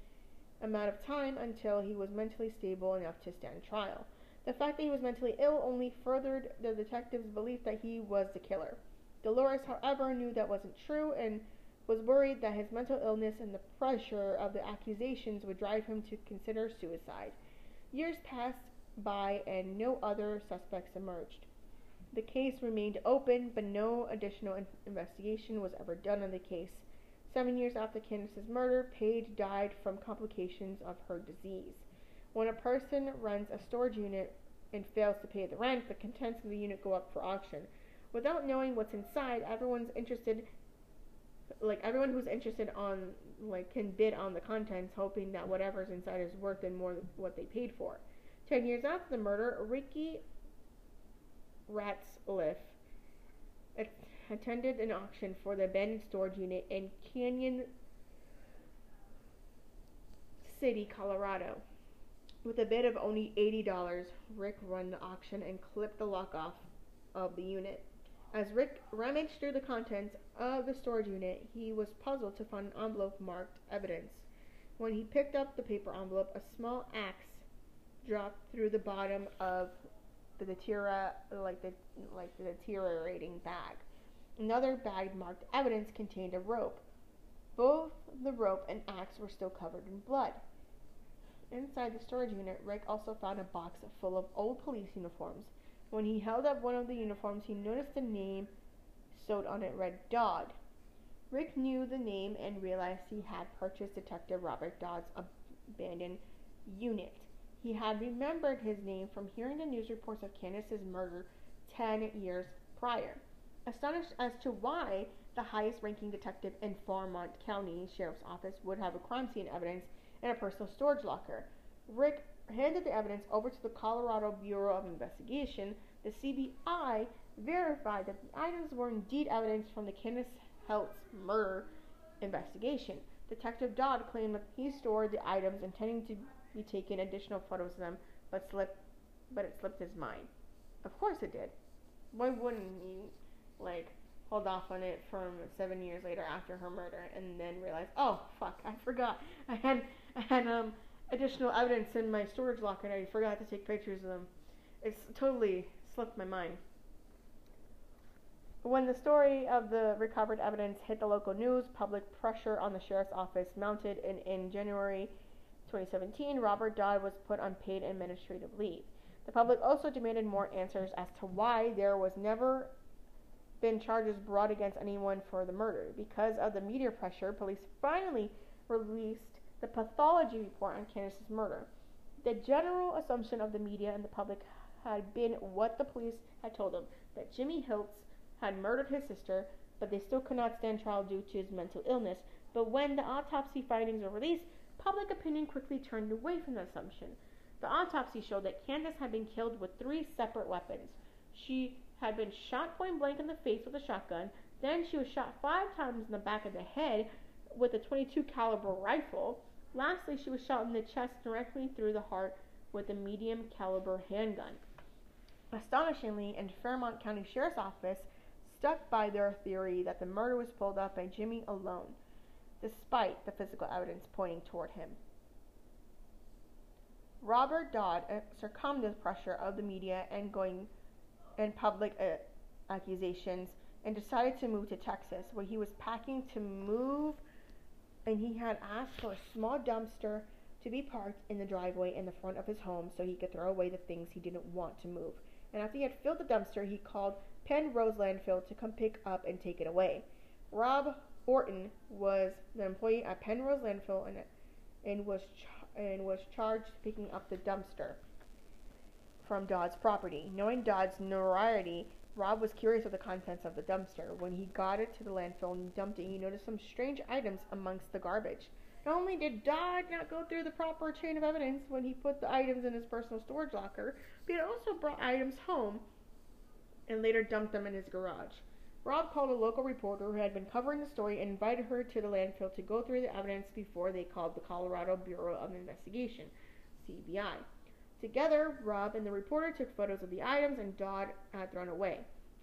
amount of time until he was mentally stable enough to stand trial. The fact that he was mentally ill only furthered the detective's belief that he was the killer. Dolores, however, knew that wasn't true and was worried that his mental illness and the pressure of the accusations would drive him to consider suicide. Years passed by and no other suspects emerged. The case remained open, but no additional in- investigation was ever done on the case. Seven years after Candace's murder, Paige died from complications of her disease. When a person rents a storage unit and fails to pay the rent, the contents of the unit go up for auction. Without knowing what's inside, everyone's interested like everyone who's interested on like can bid on the contents hoping that whatever's inside is worth and more than what they paid for. Ten years after the murder, Ricky Ratzliff attended an auction for the abandoned storage unit in Cañon City, Colorado. With a bid of only $80, Rick won the auction and clipped the lock off of the unit. As Rick rummaged through the contents of the storage unit, he was puzzled to find an envelope marked evidence. When he picked up the paper envelope, a small axe dropped through the bottom of the deteriora, like the like the deteriorating bag. Another bag marked evidence contained a rope. Both the rope and axe were still covered in blood. Inside the storage unit, Rick also found a box full of old police uniforms. When he held up one of the uniforms, he noticed the name sewed on it read Dodd. Rick knew the name and realized he had purchased Detective Robert Dodd's abandoned unit. He had remembered his name from hearing the news reports of Candace's murder 10 years prior. Astonished as to why the highest ranking detective in Fairmont County Sheriff's Office would have a crime scene evidence in a personal storage locker, Rick handed the evidence over to the Colorado Bureau of Investigation, the CBI verified that the items were indeed evidence from the Candace Heltz murder investigation. Detective Dodd claimed that he stored the items intending to be taken additional photos of them, but slipped but it slipped his mind. Of course it did. Why wouldn't he like hold off on it from seven years later after her murder and then realize, oh fuck, I forgot. I had I had um additional evidence in my storage locker and I forgot to take pictures of them. It's totally slipped my mind. When the story of the recovered evidence hit the local news, public pressure on the sheriff's office mounted, and in January 2017, Robert Dodd was put on paid administrative leave. The public also demanded more answers as to why there was never been charges brought against anyone for the murder. Because of the media pressure, police finally released the pathology report on Candace's murder. The general assumption of the media and the public had been what the police had told them that Jimmy Hiltz had murdered his sister, but they still could not stand trial due to his mental illness. But when the autopsy findings were released, public opinion quickly turned away from the assumption. The autopsy showed that Candace had been killed with three separate weapons. She had been shot point blank in the face with a shotgun, then she was shot five times in the back of the head with a 22 caliber rifle, Lastly, she was shot in the chest directly through the heart with a medium caliber handgun. Astonishingly, in Fairmont County Sheriff's Office stuck by their theory that the murder was pulled off by Jimmy alone, despite the physical evidence pointing toward him. Robert Dodd uh, succumbed to the pressure of the media and going and public uh, accusations and decided to move to Texas, where he was packing to move and he had asked for a small dumpster to be parked in the driveway in the front of his home so he could throw away the things he didn't want to move. And after he had filled the dumpster, he called Penrose Landfill to come pick up and take it away. Rob Orton was the employee at Penrose Landfill and, and was and was charged picking up the dumpster from Dodd's property. Knowing Dodd's notoriety, Rob was curious of the contents of the dumpster. When he got it to the landfill and dumped it, he noticed some strange items amongst the garbage. Not only did Dodd not go through the proper chain of evidence when he put the items in his personal storage locker, but he also brought items home and later dumped them in his garage. Rob called a local reporter who had been covering the story and invited her to the landfill to go through the evidence before they called the Colorado Bureau of Investigation, CBI. Together, Rob and the reporter took photos of the items and Dodd had thrown away.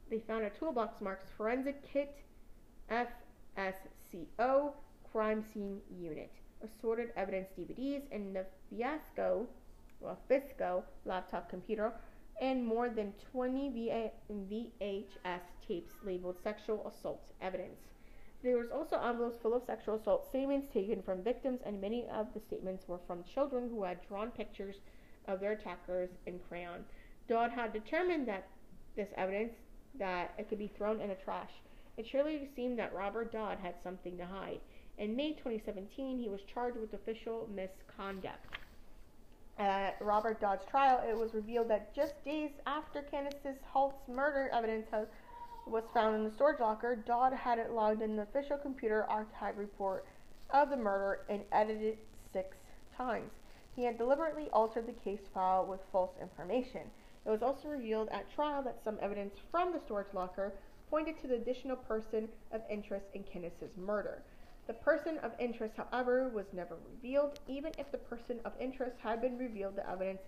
They found a toolbox marked Forensic Kit FSCO Crime Scene Unit, assorted evidence DVDs, and the Fiasco, well, Fisco laptop computer, and more than 20 VHS tapes labeled sexual assault evidence. There was also envelopes full of sexual assault statements taken from victims, and many of the statements were from children who had drawn pictures of their attackers in crayon. Dodd had determined that this evidence that it could be thrown in a trash. It surely seemed that Robert Dodd had something to hide. In May 2017, he was charged with official misconduct. At Robert Dodd's trial, it was revealed that just days after Candace Holt's murder evidence was found in the storage locker, Dodd had it logged in the official computer archive report of the murder and edited it six times. He had deliberately altered the case file with false information. It was also revealed at trial that some evidence from the storage locker pointed to the additional person of interest in Candace's murder. The person of interest, however, was never revealed. Even if the person of interest had been revealed, the evidence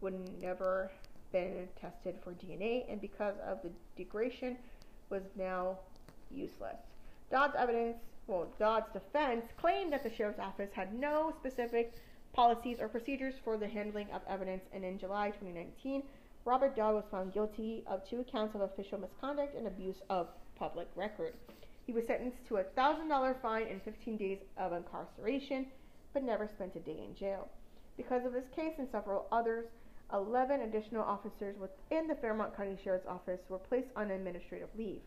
would never been tested for DNA, and because of the degradation, was now useless. Dodd's evidence, well, Dodd's defense claimed that the sheriff's office had no specific policies or procedures for the handling of evidence, and in July 2019, Robert Dodd was found guilty of two counts of official misconduct and abuse of public record. He was sentenced to a $1,000 fine and 15 days of incarceration, but never spent a day in jail. Because of this case and several others, 11 additional officers within the Fairmont County Sheriff's Office were placed on administrative leave.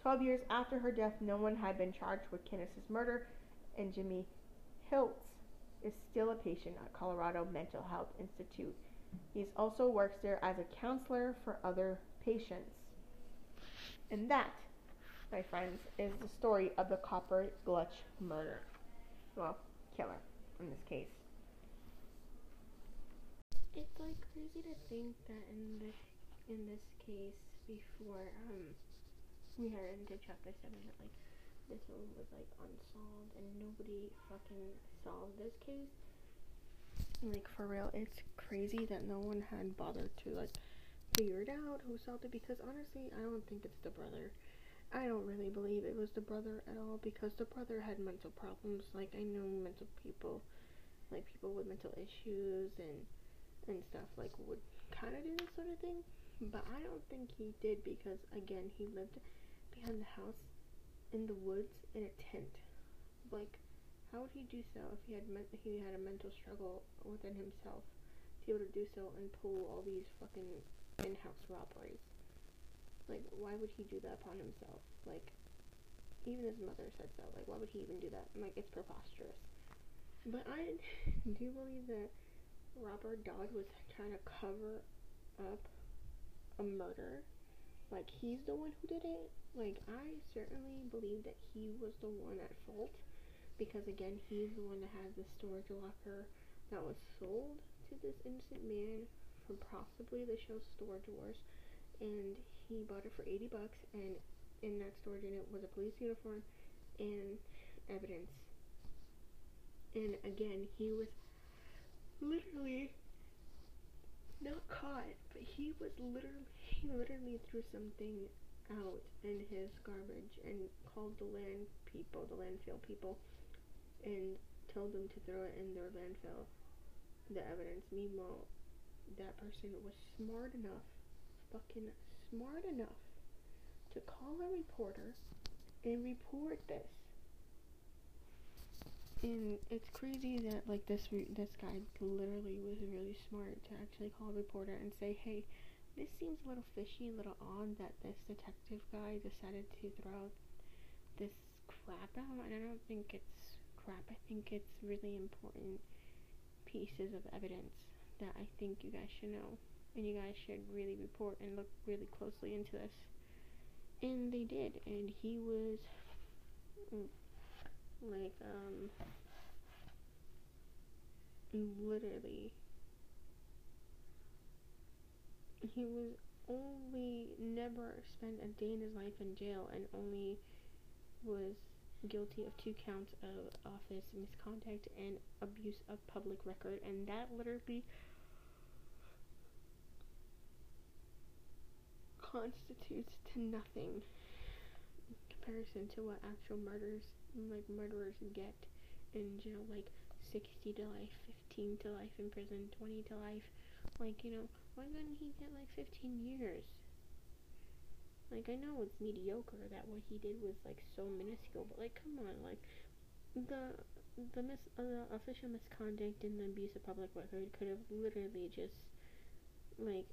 12 years after her death, no one had been charged with Candace's murder, and Jimmy Hiltz is still a patient at Colorado Mental Health Institute. He also works there as a counselor for other patients. And that my friends, is the story of the Cooper Gulch murder. Well, killer in this case. It's like crazy to think that in this in this case before um we heard into chapter seven that like this was like unsolved and nobody fucking solved this case. Like for real, it's crazy that no one had bothered to like figure it out who solved it because honestly I don't think it's the brother. I don't really believe it was the brother at all because the brother had mental problems. Like I know mental people, like people with mental issues and and stuff, like would kind of do this sort of thing. But I don't think he did because again he lived behind the house in the woods in a tent. Like how would he do so if he had me- he had a mental struggle within himself to be able to do so and pull all these fucking in-house robberies? Like, why would he do that upon himself? Like, even his mother said so. Like, why would he even do that? I'm like, it's preposterous. But I do believe that Robert Dodd was trying to cover up a murder. Like, he's the one who did it. Like, I certainly believe that he was the one at fault. Because, again, he's the one that had the storage locker that was sold to this innocent man from possibly the show Storage Wars. And he bought it for 80 bucks and in that storage unit was a police uniform and evidence. And again, he was literally not caught, but he was literally he literally threw something out in his garbage and called the land people, the landfill people, and told them to throw it in their landfill. The evidence. Meanwhile, that person was smart enough, fucking smart enough to call a reporter and report this. And it's crazy that like this this guy literally was really smart to actually call a reporter and say, "Hey, this seems a little fishy, a little odd that this detective guy decided to throw this crap out." And I don't think it's crap. I think it's really important pieces of evidence that I think you guys should know and you guys should really report and look really closely into this. And they did, and he was mm, like, um, literally, he was only never spent a day in his life in jail and only was guilty of two counts of office misconduct and abuse of public record. And that literally constitutes to nothing in comparison to what actual murders like murderers get in jail like 60 to life 15 to life in prison 20 to life. Like you know why couldn't he get like 15 years? Like i know it's mediocre that what he did was like so minuscule but like come on like the the mis- uh, the official misconduct and the abuse of public record could have literally just like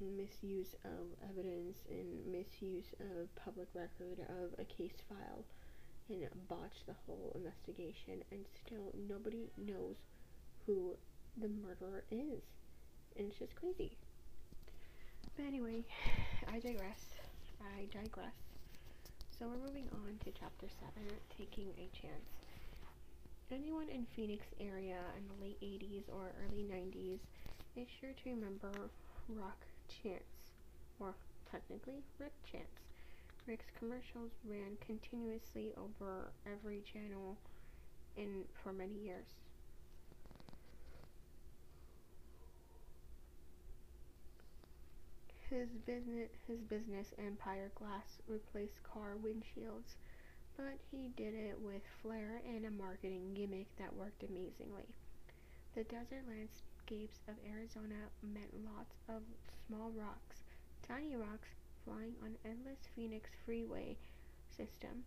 misuse of evidence and misuse of public record of a case file and botch the whole investigation and still nobody knows who the murderer is. And it's just crazy. But anyway i digress. I digress. So we're moving on to chapter 7 taking a chance. Anyone in phoenix area in the late 80s or early 90s is sure to remember rock Chance, or technically Rick Chance. Rick's commercials ran continuously over every channel in for many years. His business his business Empire Glass replaced car windshields, but he did it with flair and a marketing gimmick that worked amazingly. The desert landscapes of Arizona meant lots of small rocks, tiny rocks flying on endless Phoenix freeway system,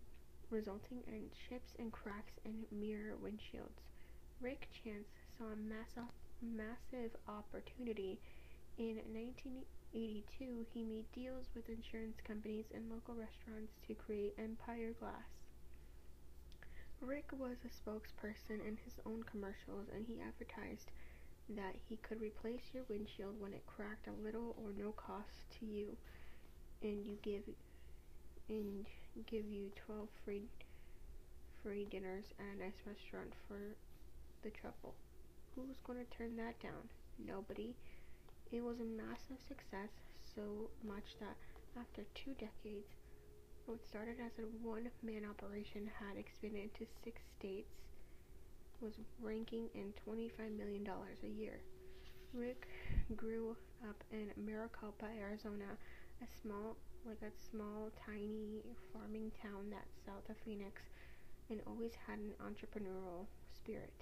resulting in chips and cracks in mirror windshields. Rick Chance saw a massive, massive opportunity. In 1982, he made deals with insurance companies and local restaurants to create Empire Glass. Rick was a spokesperson in his own commercials and he advertised that he could replace your windshield when it cracked a little or no cost to you and you give and give you 12 free free dinners at a nice restaurant for the trouble. Who's going to turn that down? Nobody. It was a massive success, so much that after two decades, what started as a one man operation had expanded to six states was ranking in $25 million a year. Rick grew up in Maricopa, Arizona, a small, like a small, tiny farming town that's south of Phoenix, and always had an entrepreneurial spirit.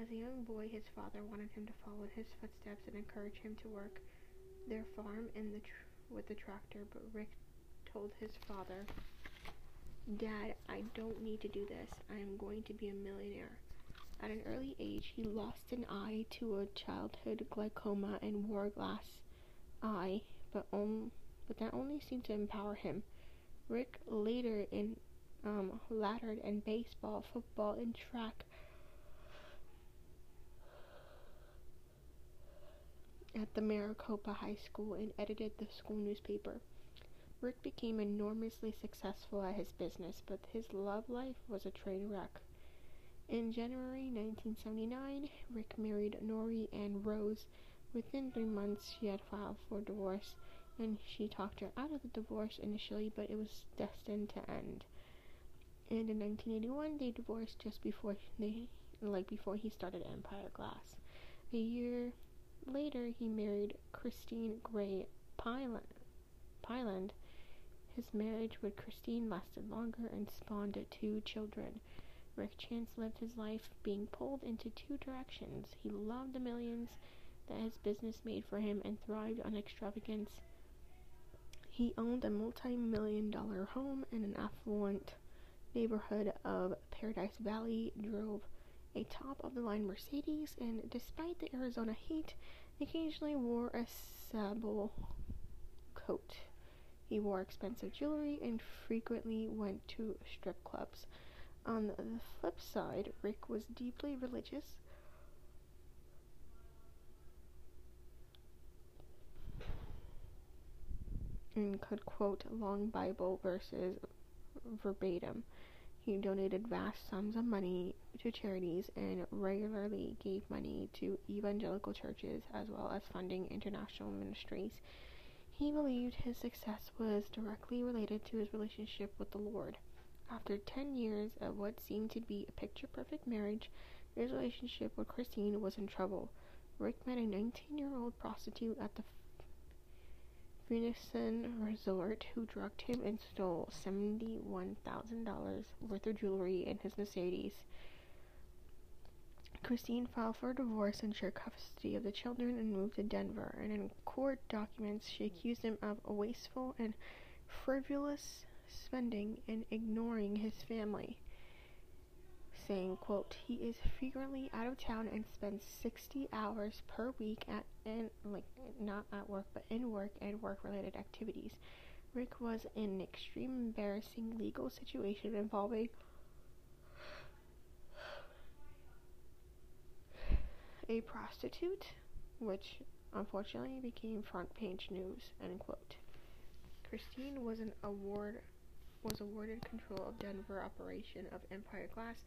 As a young boy, his father wanted him to follow in his footsteps and encourage him to work their farm in the tr- with the tractor, but Rick told his father, Dad, I don't need to do this. I am going to be a millionaire. At an early age, he lost an eye to a childhood glaucoma and wore a glass eye, but, um, but that only seemed to empower him. Rick later in um, laddered in baseball, football, and track. At the Maricopa High School and edited the school newspaper. Rick became enormously successful at his business, but his love life was a train wreck. In January 1979, Rick married Nori Ann Rose. Within three months, she had filed for divorce, and she talked her out of the divorce initially, but it was destined to end. And in 1981, they divorced just before they, like before he started Empire Glass. A year later, he married Christine Gray Pyland. His marriage with Christine lasted longer and spawned two children. Rick Chance lived his life being pulled into two directions. He loved the millions that his business made for him and thrived on extravagance. He owned a multi million dollar home in an affluent neighborhood of Paradise Valley, drove a top of the line Mercedes, and despite the Arizona heat, occasionally wore a sable coat. He wore expensive jewelry and frequently went to strip clubs. On the flip side, Rick was deeply religious. And could quote long Bible verses verbatim. He donated vast sums of money to charities and regularly gave money to evangelical churches as well as funding international ministries. He believed his success was directly related to his relationship with the Lord. After 10 years of what seemed to be a picture perfect marriage, his relationship with Christine was in trouble. Rick met a 19 year old prostitute at the Phoenician resort who drugged him and stole $71,000 worth of jewelry in his Mercedes. Christine filed for divorce and shared custody of the children and moved to Denver. And in court documents, she accused him of a wasteful and frivolous spending and ignoring his family. saying, quote, he is frequently out of town and spends 60 hours per week at in like not at work but in work and work related activities. Rick was in an extreme embarrassing legal situation involving a prostitute, which unfortunately became front page news, end quote. Christine was an award was awarded control of Denver operation of Empire Glass,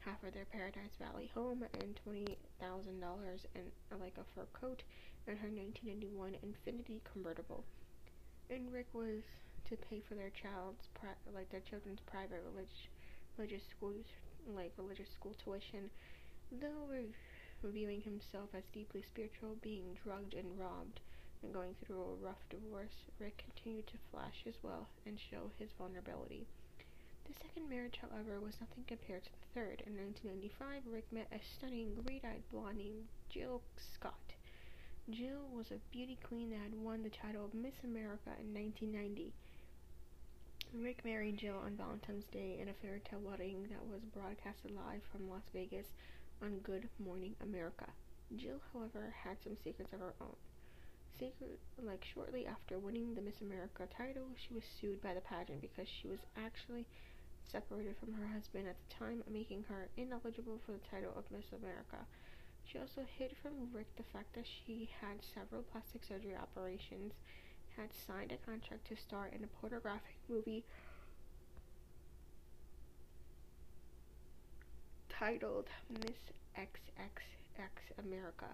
half of their Paradise Valley home, and twenty thousand dollars and like a fur coat, and her 1991 Infiniti convertible. And Rick was to pay for their child's pri- like their children's private religious religious schools like religious school tuition, though reviewing himself as deeply spiritual, being drugged and robbed and going through a rough divorce, Rick continued to flash his wealth and show his vulnerability. The second marriage, however, was nothing compared to the third. In 1995, Rick met a stunning, green-eyed blonde named Jill Scott. Jill was a beauty queen that had won the title of Miss America in 1990. Rick married Jill on Valentine's Day in a fairy tale wedding that was broadcasted live from Las Vegas on Good Morning America. Jill, however, had some secrets of her own. Secret, like shortly after winning the Miss America title, she was sued by the pageant because she was actually separated from her husband at the time, making her ineligible for the title of Miss America. She also hid from Rick the fact that she had several plastic surgery operations, had signed a contract to star in a pornographic movie titled Miss XXX America.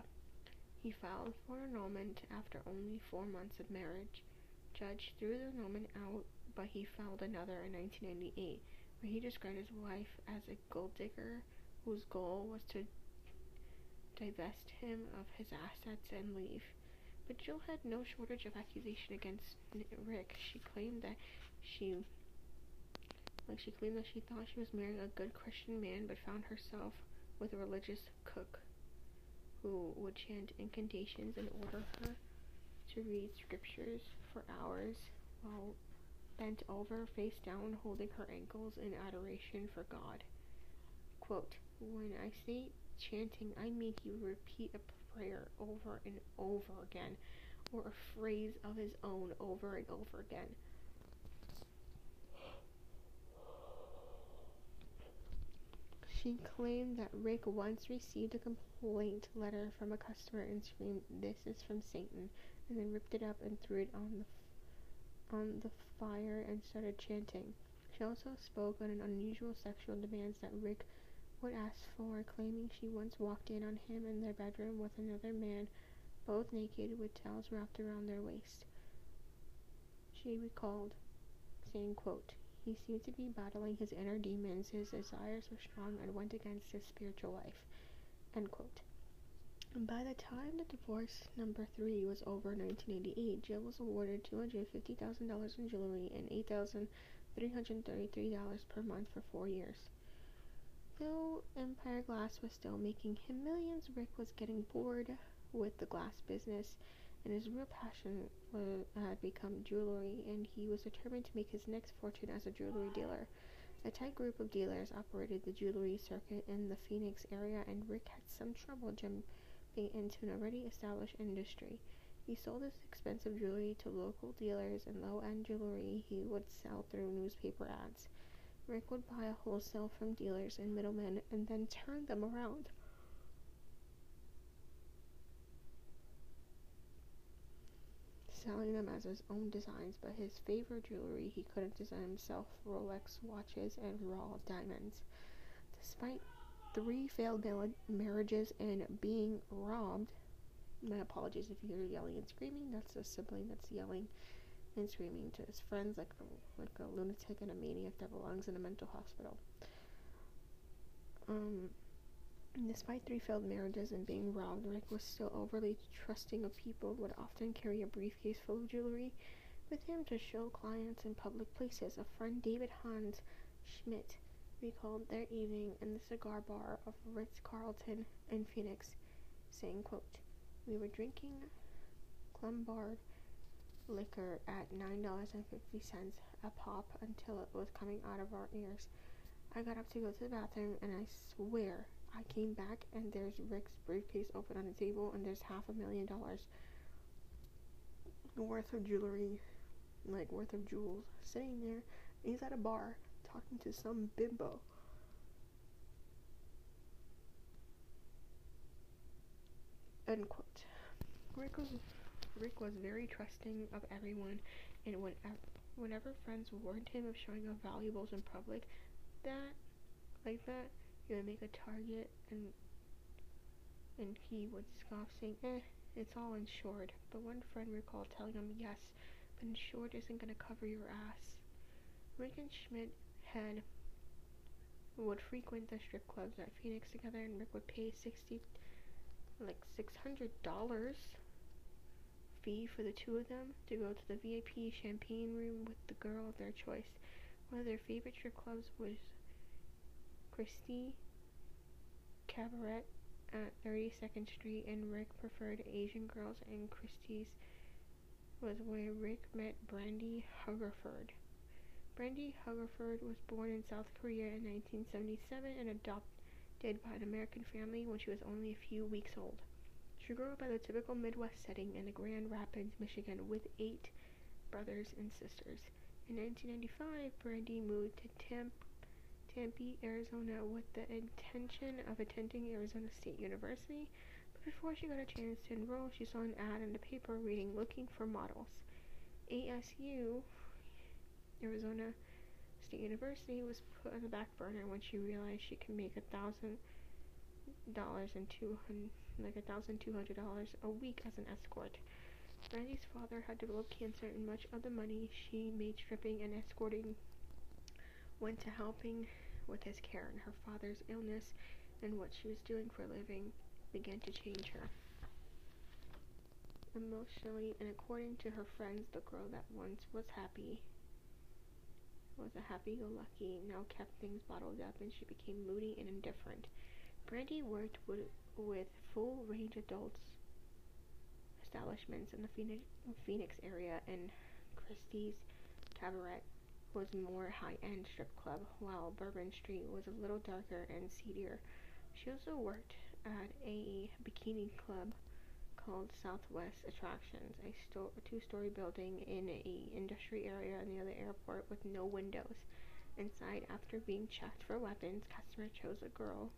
He filed for annulment after only four months of marriage. Judge threw the annulment out, but he filed another in 1998, where he described his wife as a gold digger whose goal was to divest him of his assets and leave. But Jill had no shortage of accusation against Rick. She claimed that she like she claimed that she thought she was marrying a good Christian man but found herself with a religious cook who would chant incantations and order her to read scriptures for hours while bent over, face down, holding her ankles in adoration for God. Quote, When I say chanting, I mean he would repeat a prayer over and over again, or a phrase of his own over and over again. She claimed that Rick once received a complaint letter from a customer and screamed, "This is from Satan," and then ripped it up and threw it on the on the fire and started chanting. She also spoke on an unusual sexual demands that Rick would ask for, claiming she once walked in on him in their bedroom with another man, both naked with towels wrapped around their waist. She recalled saying, quote, he seemed to be battling his inner demons. His desires were strong and went against his spiritual life. End quote. By the time the divorce number three was over in 1988, Jill was awarded $250,000 in jewelry and $8,333 per month for four years. Though Empire Glass was still making him millions, Rick was getting bored with the glass business and his real passion had become jewelry, and he was determined to make his next fortune as a jewelry dealer. A tight group of dealers operated the jewelry circuit in the Phoenix area, and Rick had some trouble jumping into an already established industry. He sold his expensive jewelry to local dealers, and low-end jewelry he would sell through newspaper ads. Rick would buy wholesale from dealers and middlemen and then turn them around. Selling them as his own designs, but his favorite jewelry he couldn't design himself Rolex watches and raw diamonds. Despite three failed marriages and being robbed, my apologies if you hear yelling and screaming, that's a sibling that's yelling and screaming to his friends like a, like a lunatic and a maniac that belongs in a mental hospital. Um, Despite three failed marriages and being robbed, Rick was still overly trusting of people, would often carry a briefcase full of jewelry with him to show clients in public places. A friend, David Hans Schmidt, recalled their evening in the cigar bar of Ritz-Carlton in Phoenix, saying, quote, We were drinking Clombard liquor at $9.50 a pop until it was coming out of our ears. I got up to go to the bathroom, and I swear I came back and there's Rick's briefcase open on the table, and there's half a million dollars worth of jewelry, like worth of jewels, sitting there. He's at a bar talking to some bimbo. End quote. Rick was Rick was very trusting of everyone, and whenever whenever friends warned him of showing off valuables in public, that like that, would make a target and and he would scoff, saying, "Eh, it's all insured." But one friend recalled telling him, "Yes, but insured isn't gonna cover your ass." Rick and Schmidt had would frequent the strip clubs at Phoenix together, and Rick would pay sixty, like six hundred dollars fee for the two of them to go to the VIP champagne room with the girl of their choice. One of their favorite strip clubs was Christie Cabaret at 32nd Street, and Rick preferred Asian girls, and Christie's was where Rick met Brandy Hungerford. Brandy Hungerford was born in South Korea in 1977 and adopted by an American family when she was only a few weeks old. She grew up in a typical Midwest setting in Grand Rapids, Michigan, with eight brothers and sisters. In 1995, Brandy moved to Tempe, Tempe, Arizona, with the intention of attending Arizona State University. But before she got a chance to enroll, she saw an ad in the paper reading "Looking for models." ASU, Arizona State University, was put on the back burner when she realized she could make a thousand dollars and two hundred like a thousand two hundred dollars a week as an escort. Brandy's father had developed cancer and much of the money she made stripping and escorting went to helping with his care and her father's illness and what she was doing for a living began to change her. Emotionally and according to her friends, the girl that once was happy was a happy-go-lucky, now kept things bottled up and she became moody and indifferent. Brandy worked with, with full range adults establishments in the Phoenix, Phoenix area, and Christie's Cabaret was more high-end strip club, while Bourbon Street was a little darker and seedier. She also worked at a bikini club called Southwest Attractions, a, sto- a two-story building in a industry area near the airport with no windows. Inside, after being checked for weapons, customers chose a girl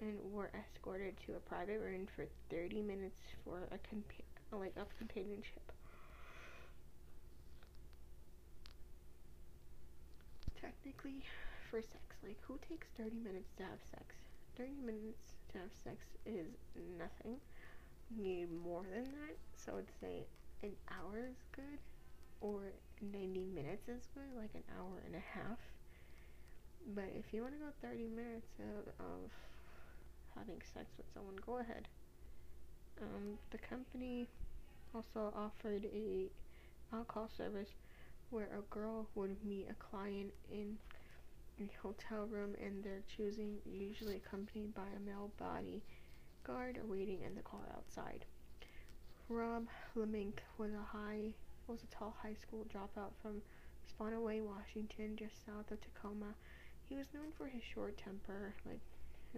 and were escorted to a private room for 30 minutes for a compa- like a companionship. Technically, for sex, like who takes 30 minutes to have sex? 30 minutes to have sex is nothing. You need more than that, so I'd say an hour is good, or 90 minutes is good, like an hour and a half. But if you want to go 30 minutes of, of having sex with someone, go ahead. Um, the company also offered a alcohol service where a girl would meet a client in a hotel room and they're choosing, usually accompanied by a male body guard waiting in the car outside. Rob Lemink was a high was a tall high school dropout from Spanaway, Washington, just south of Tacoma. He was known for his short temper, like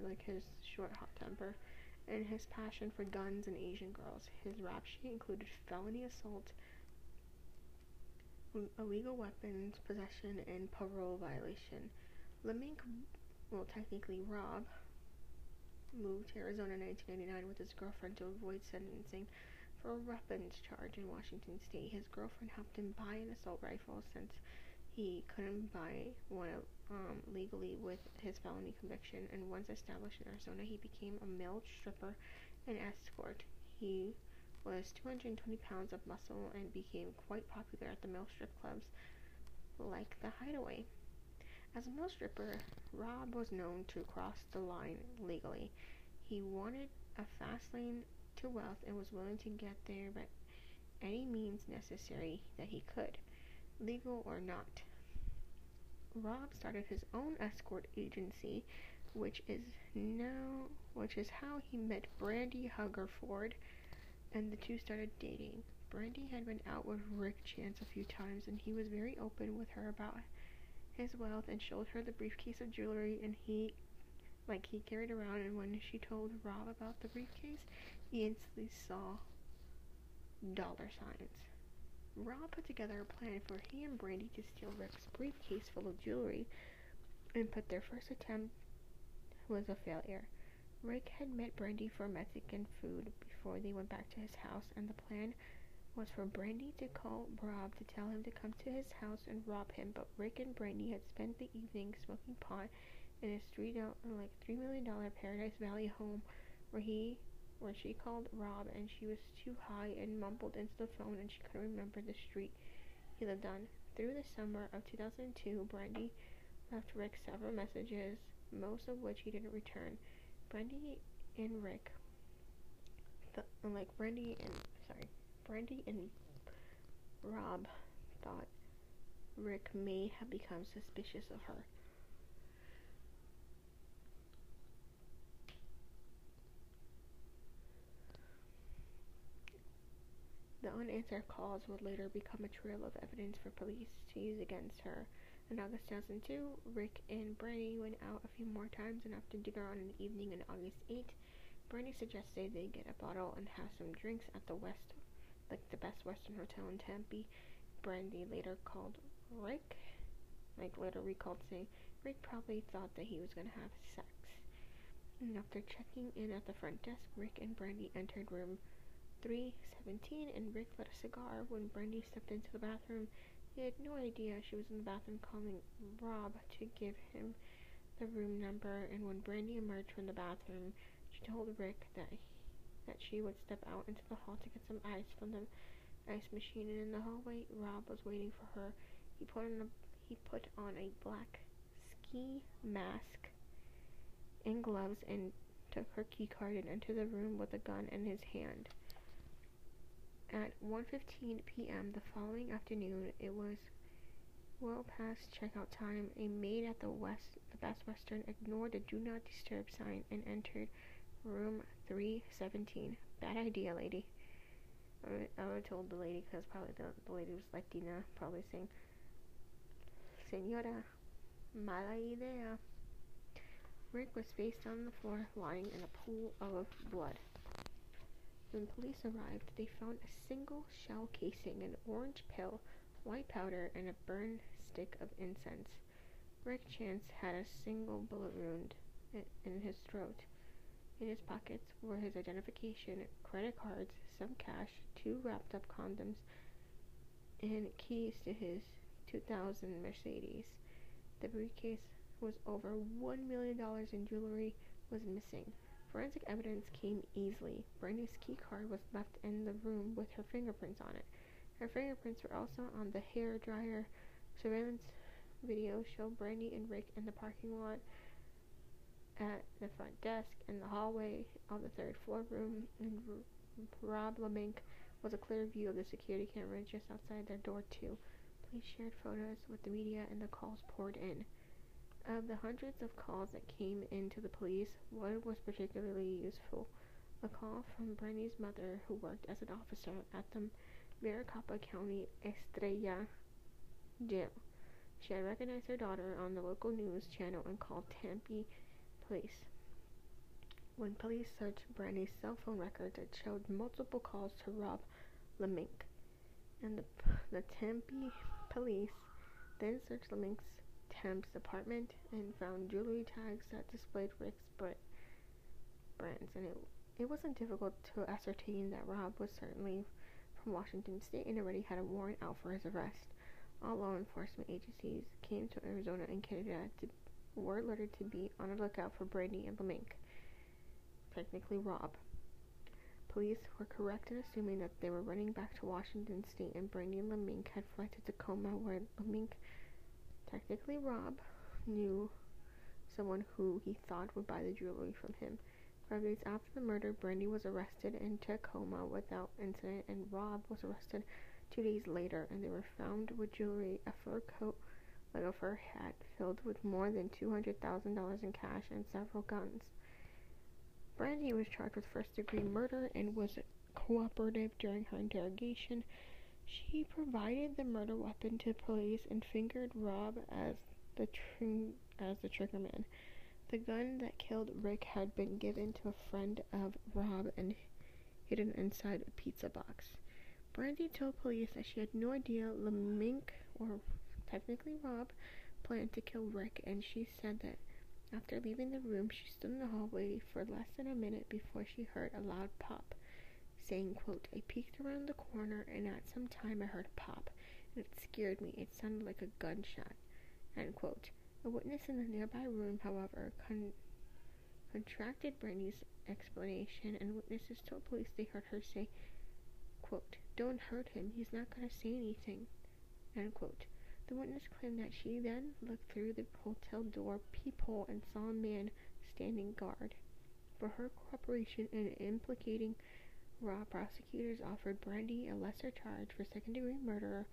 like his short hot temper, and his passion for guns and Asian girls. His rap sheet included felony assault, illegal weapons possession, and parole violation. Lemink, well, technically Rob, moved to Arizona in 1999 with his girlfriend to avoid sentencing for a weapons charge in Washington State. His girlfriend helped him buy an assault rifle since he couldn't buy one um, legally with his felony conviction. And once established in Arizona, he became a male stripper and escort. He was 220 pounds of muscle and became quite popular at the male strip clubs like the Hideaway. As a male stripper, Rob was known to cross the line legally. He wanted a fast lane to wealth and was willing to get there by any means necessary that he could legal or not. Rob started his own escort agency, which is now which is how he met Brandy Hungerford and the two started dating. Brandy had been out with Rick Chance a few times and he was very open with her about his wealth and showed her the briefcase of jewelry and he like he carried around and when she told Rob about the briefcase, he instantly saw dollar signs. Rob put together a plan for he and Brandy to steal Rick's briefcase full of jewelry and put their first attempt was a failure. Rick had met Brandy for Mexican food before they went back to his house and the plan was for Brandy to call Rob to tell him to come to his house and rob him, but Rick and Brandy had spent the evening smoking pot in his three like three million dollar Paradise Valley home, where he where she called Rob and she was too high and mumbled into the phone and she couldn't remember the street he lived on. Through the summer of 2002, Brandy left Rick several messages, most of which he didn't return. Brandy and Rick, th- like Brandy and sorry, Brandy and Rob thought Rick may have become suspicious of her. The unanswered calls would later become a trail of evidence for police to use against her. In August 2002, Rick and Brandy went out a few more times, and after dinner on an evening on August 8, Brandy suggested they get a bottle and have some drinks at the West, like the Best Western Hotel in Tempe. Brandy later called Rick, like later recalled saying Rick probably thought that he was gonna have sex. And after checking in at the front desk, Rick and Brandy entered room 317 and Rick lit a cigar when Brandy stepped into the bathroom. He had no idea she was in the bathroom calling Rob to give him the room number and when Brandy emerged from the bathroom, she told Rick that that she would step out into the hall to get some ice from the ice machine and in the hallway Rob was waiting for her. He put on a he put on a black ski mask and gloves and took her key card and entered the room with a gun in his hand. At 1:15 p.m. the following afternoon, it was well past checkout time. A maid at the West, the Best Western, ignored the "Do Not Disturb" sign and entered room 317. Bad idea, lady. I would, told the lady because probably the, the lady was Latina, probably saying, "Señora, mala idea." Rick was face down on the floor, lying in a pool of blood. When police arrived, they found a single shell casing, an orange pill, white powder, and a burned stick of incense. Rick Chance had a single bullet wound in his throat. In his pockets were his identification, credit cards, some cash, two wrapped up condoms, and keys to his 2000 Mercedes. The briefcase was over $1 million in jewelry was missing. Forensic evidence came easily. Brandy's key card was left in the room with her fingerprints on it. Her fingerprints were also on the hair dryer. Surveillance video showed Brandy and Rick in the parking lot at the front desk in the hallway of the third floor room, and Rob LeMink was a clear view of the security camera just outside their door too. Police shared photos with the media and the calls poured in. Of the hundreds of calls that came in to the police, one was particularly useful. A call from Brandy's mother, who worked as an officer at the Maricopa County Estrella jail. She had recognized her daughter on the local news channel and called Tempe police. When police searched Brandy's cell phone records, it showed multiple calls to Rob LeMink. And the, the Tempe police then searched LeMink's Temp's apartment and found jewelry tags that displayed Rick's brands, and it it wasn't difficult to ascertain that Rob was certainly from Washington State and already had a warrant out for his arrest. All law enforcement agencies came to Arizona and Canada to were alerted to be on the lookout for Brandy and LeMink, technically Rob. Police were correct in assuming that they were running back to Washington State and Brandy and LeMink had fled to Tacoma where LeMink Technically, Rob knew someone who he thought would buy the jewelry from him. Five days after the murder, Brandy was arrested in Tacoma without incident, and Rob was arrested two days later, and they were found with jewelry, a fur coat, like a fur hat, filled with more than $200,000 in cash, and several guns. Brandy was charged with first degree murder and was cooperative during her interrogation. She provided the murder weapon to police and fingered Rob as the tr- as the triggerman. The gun that killed Rick had been given to a friend of Rob and hidden inside a pizza box. Brandy told police that she had no idea LeMink, or technically Rob, planned to kill Rick, and she said that after leaving the room, she stood in the hallway for less than a minute before she heard a loud pop, saying, quote, I peeked around the corner, and at some time I heard a pop, and it scared me. It sounded like a gunshot, end quote. A witness in the nearby room, however, con- contracted Brandy's explanation, and witnesses told police they heard her say, quote, Don't hurt him, he's not going to say anything, end quote. The witness claimed that she then looked through the hotel door peephole and saw a man standing guard. For her cooperation in implicating Rob, prosecutors offered Brandy a lesser charge for second-degree murder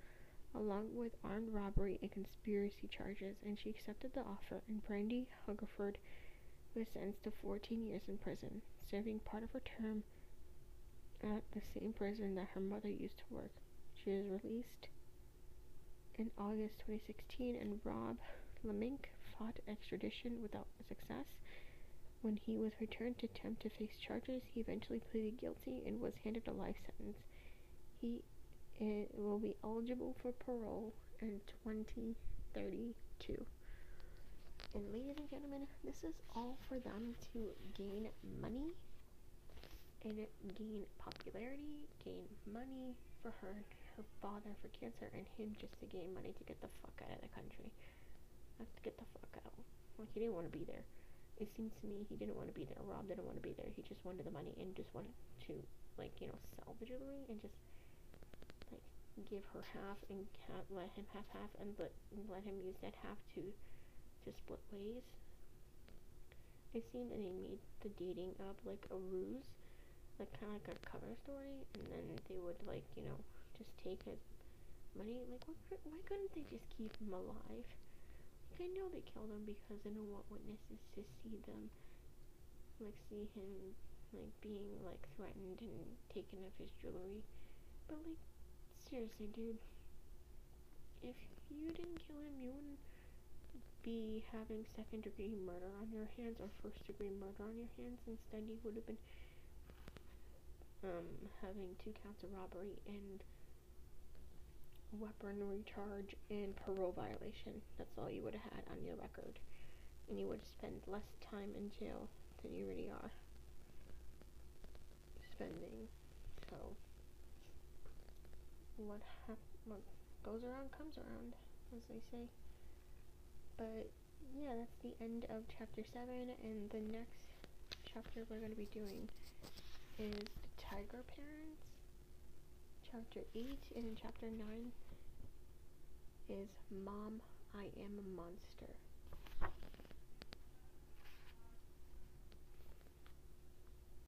along with armed robbery and conspiracy charges, and she accepted the offer, and Brandy Hungerford was sentenced to 14 years in prison, serving part of her term at the same prison that her mother used to work. She was released in August 2016, and Rob LeMink fought extradition without success. When he was returned to attempt to face charges, he eventually pleaded guilty and was handed a life sentence. He it will be eligible for parole in 2032. And ladies and gentlemen, this is all for them to gain money and gain popularity, gain money for her her father for cancer and him just to gain money to get the fuck out of the country. Like to get the fuck out. Like he didn't want to be there. It seems to me he didn't want to be there. Rob didn't want to be there. He just wanted the money and just wanted to like, you know, sell the jewelry and just like, give her half and ha- let him have half and let let him use that half to to split ways. It seemed that they made the dating up like a ruse, like kind of like a cover story, and then they would like you know just take his money. Like what, why couldn't they just keep him alive? I know they killed him because they don't want witnesses to see them, like see him like being like threatened and taken of his jewelry, but like seriously, dude. If you didn't kill him, you wouldn't be having second degree murder on your hands or first degree murder on your hands. Instead, you would have been um, having two counts of robbery and weaponry charge and parole violation. That's all you would have had on your record. And you would spent less time in jail than you really are spending. So what hap- what goes around comes around, as they say. But yeah, that's the end of chapter seven, and the next chapter we're going to be doing is the Tiger Parents. Chapter eight and in chapter nine is Mom, I Am a Monster.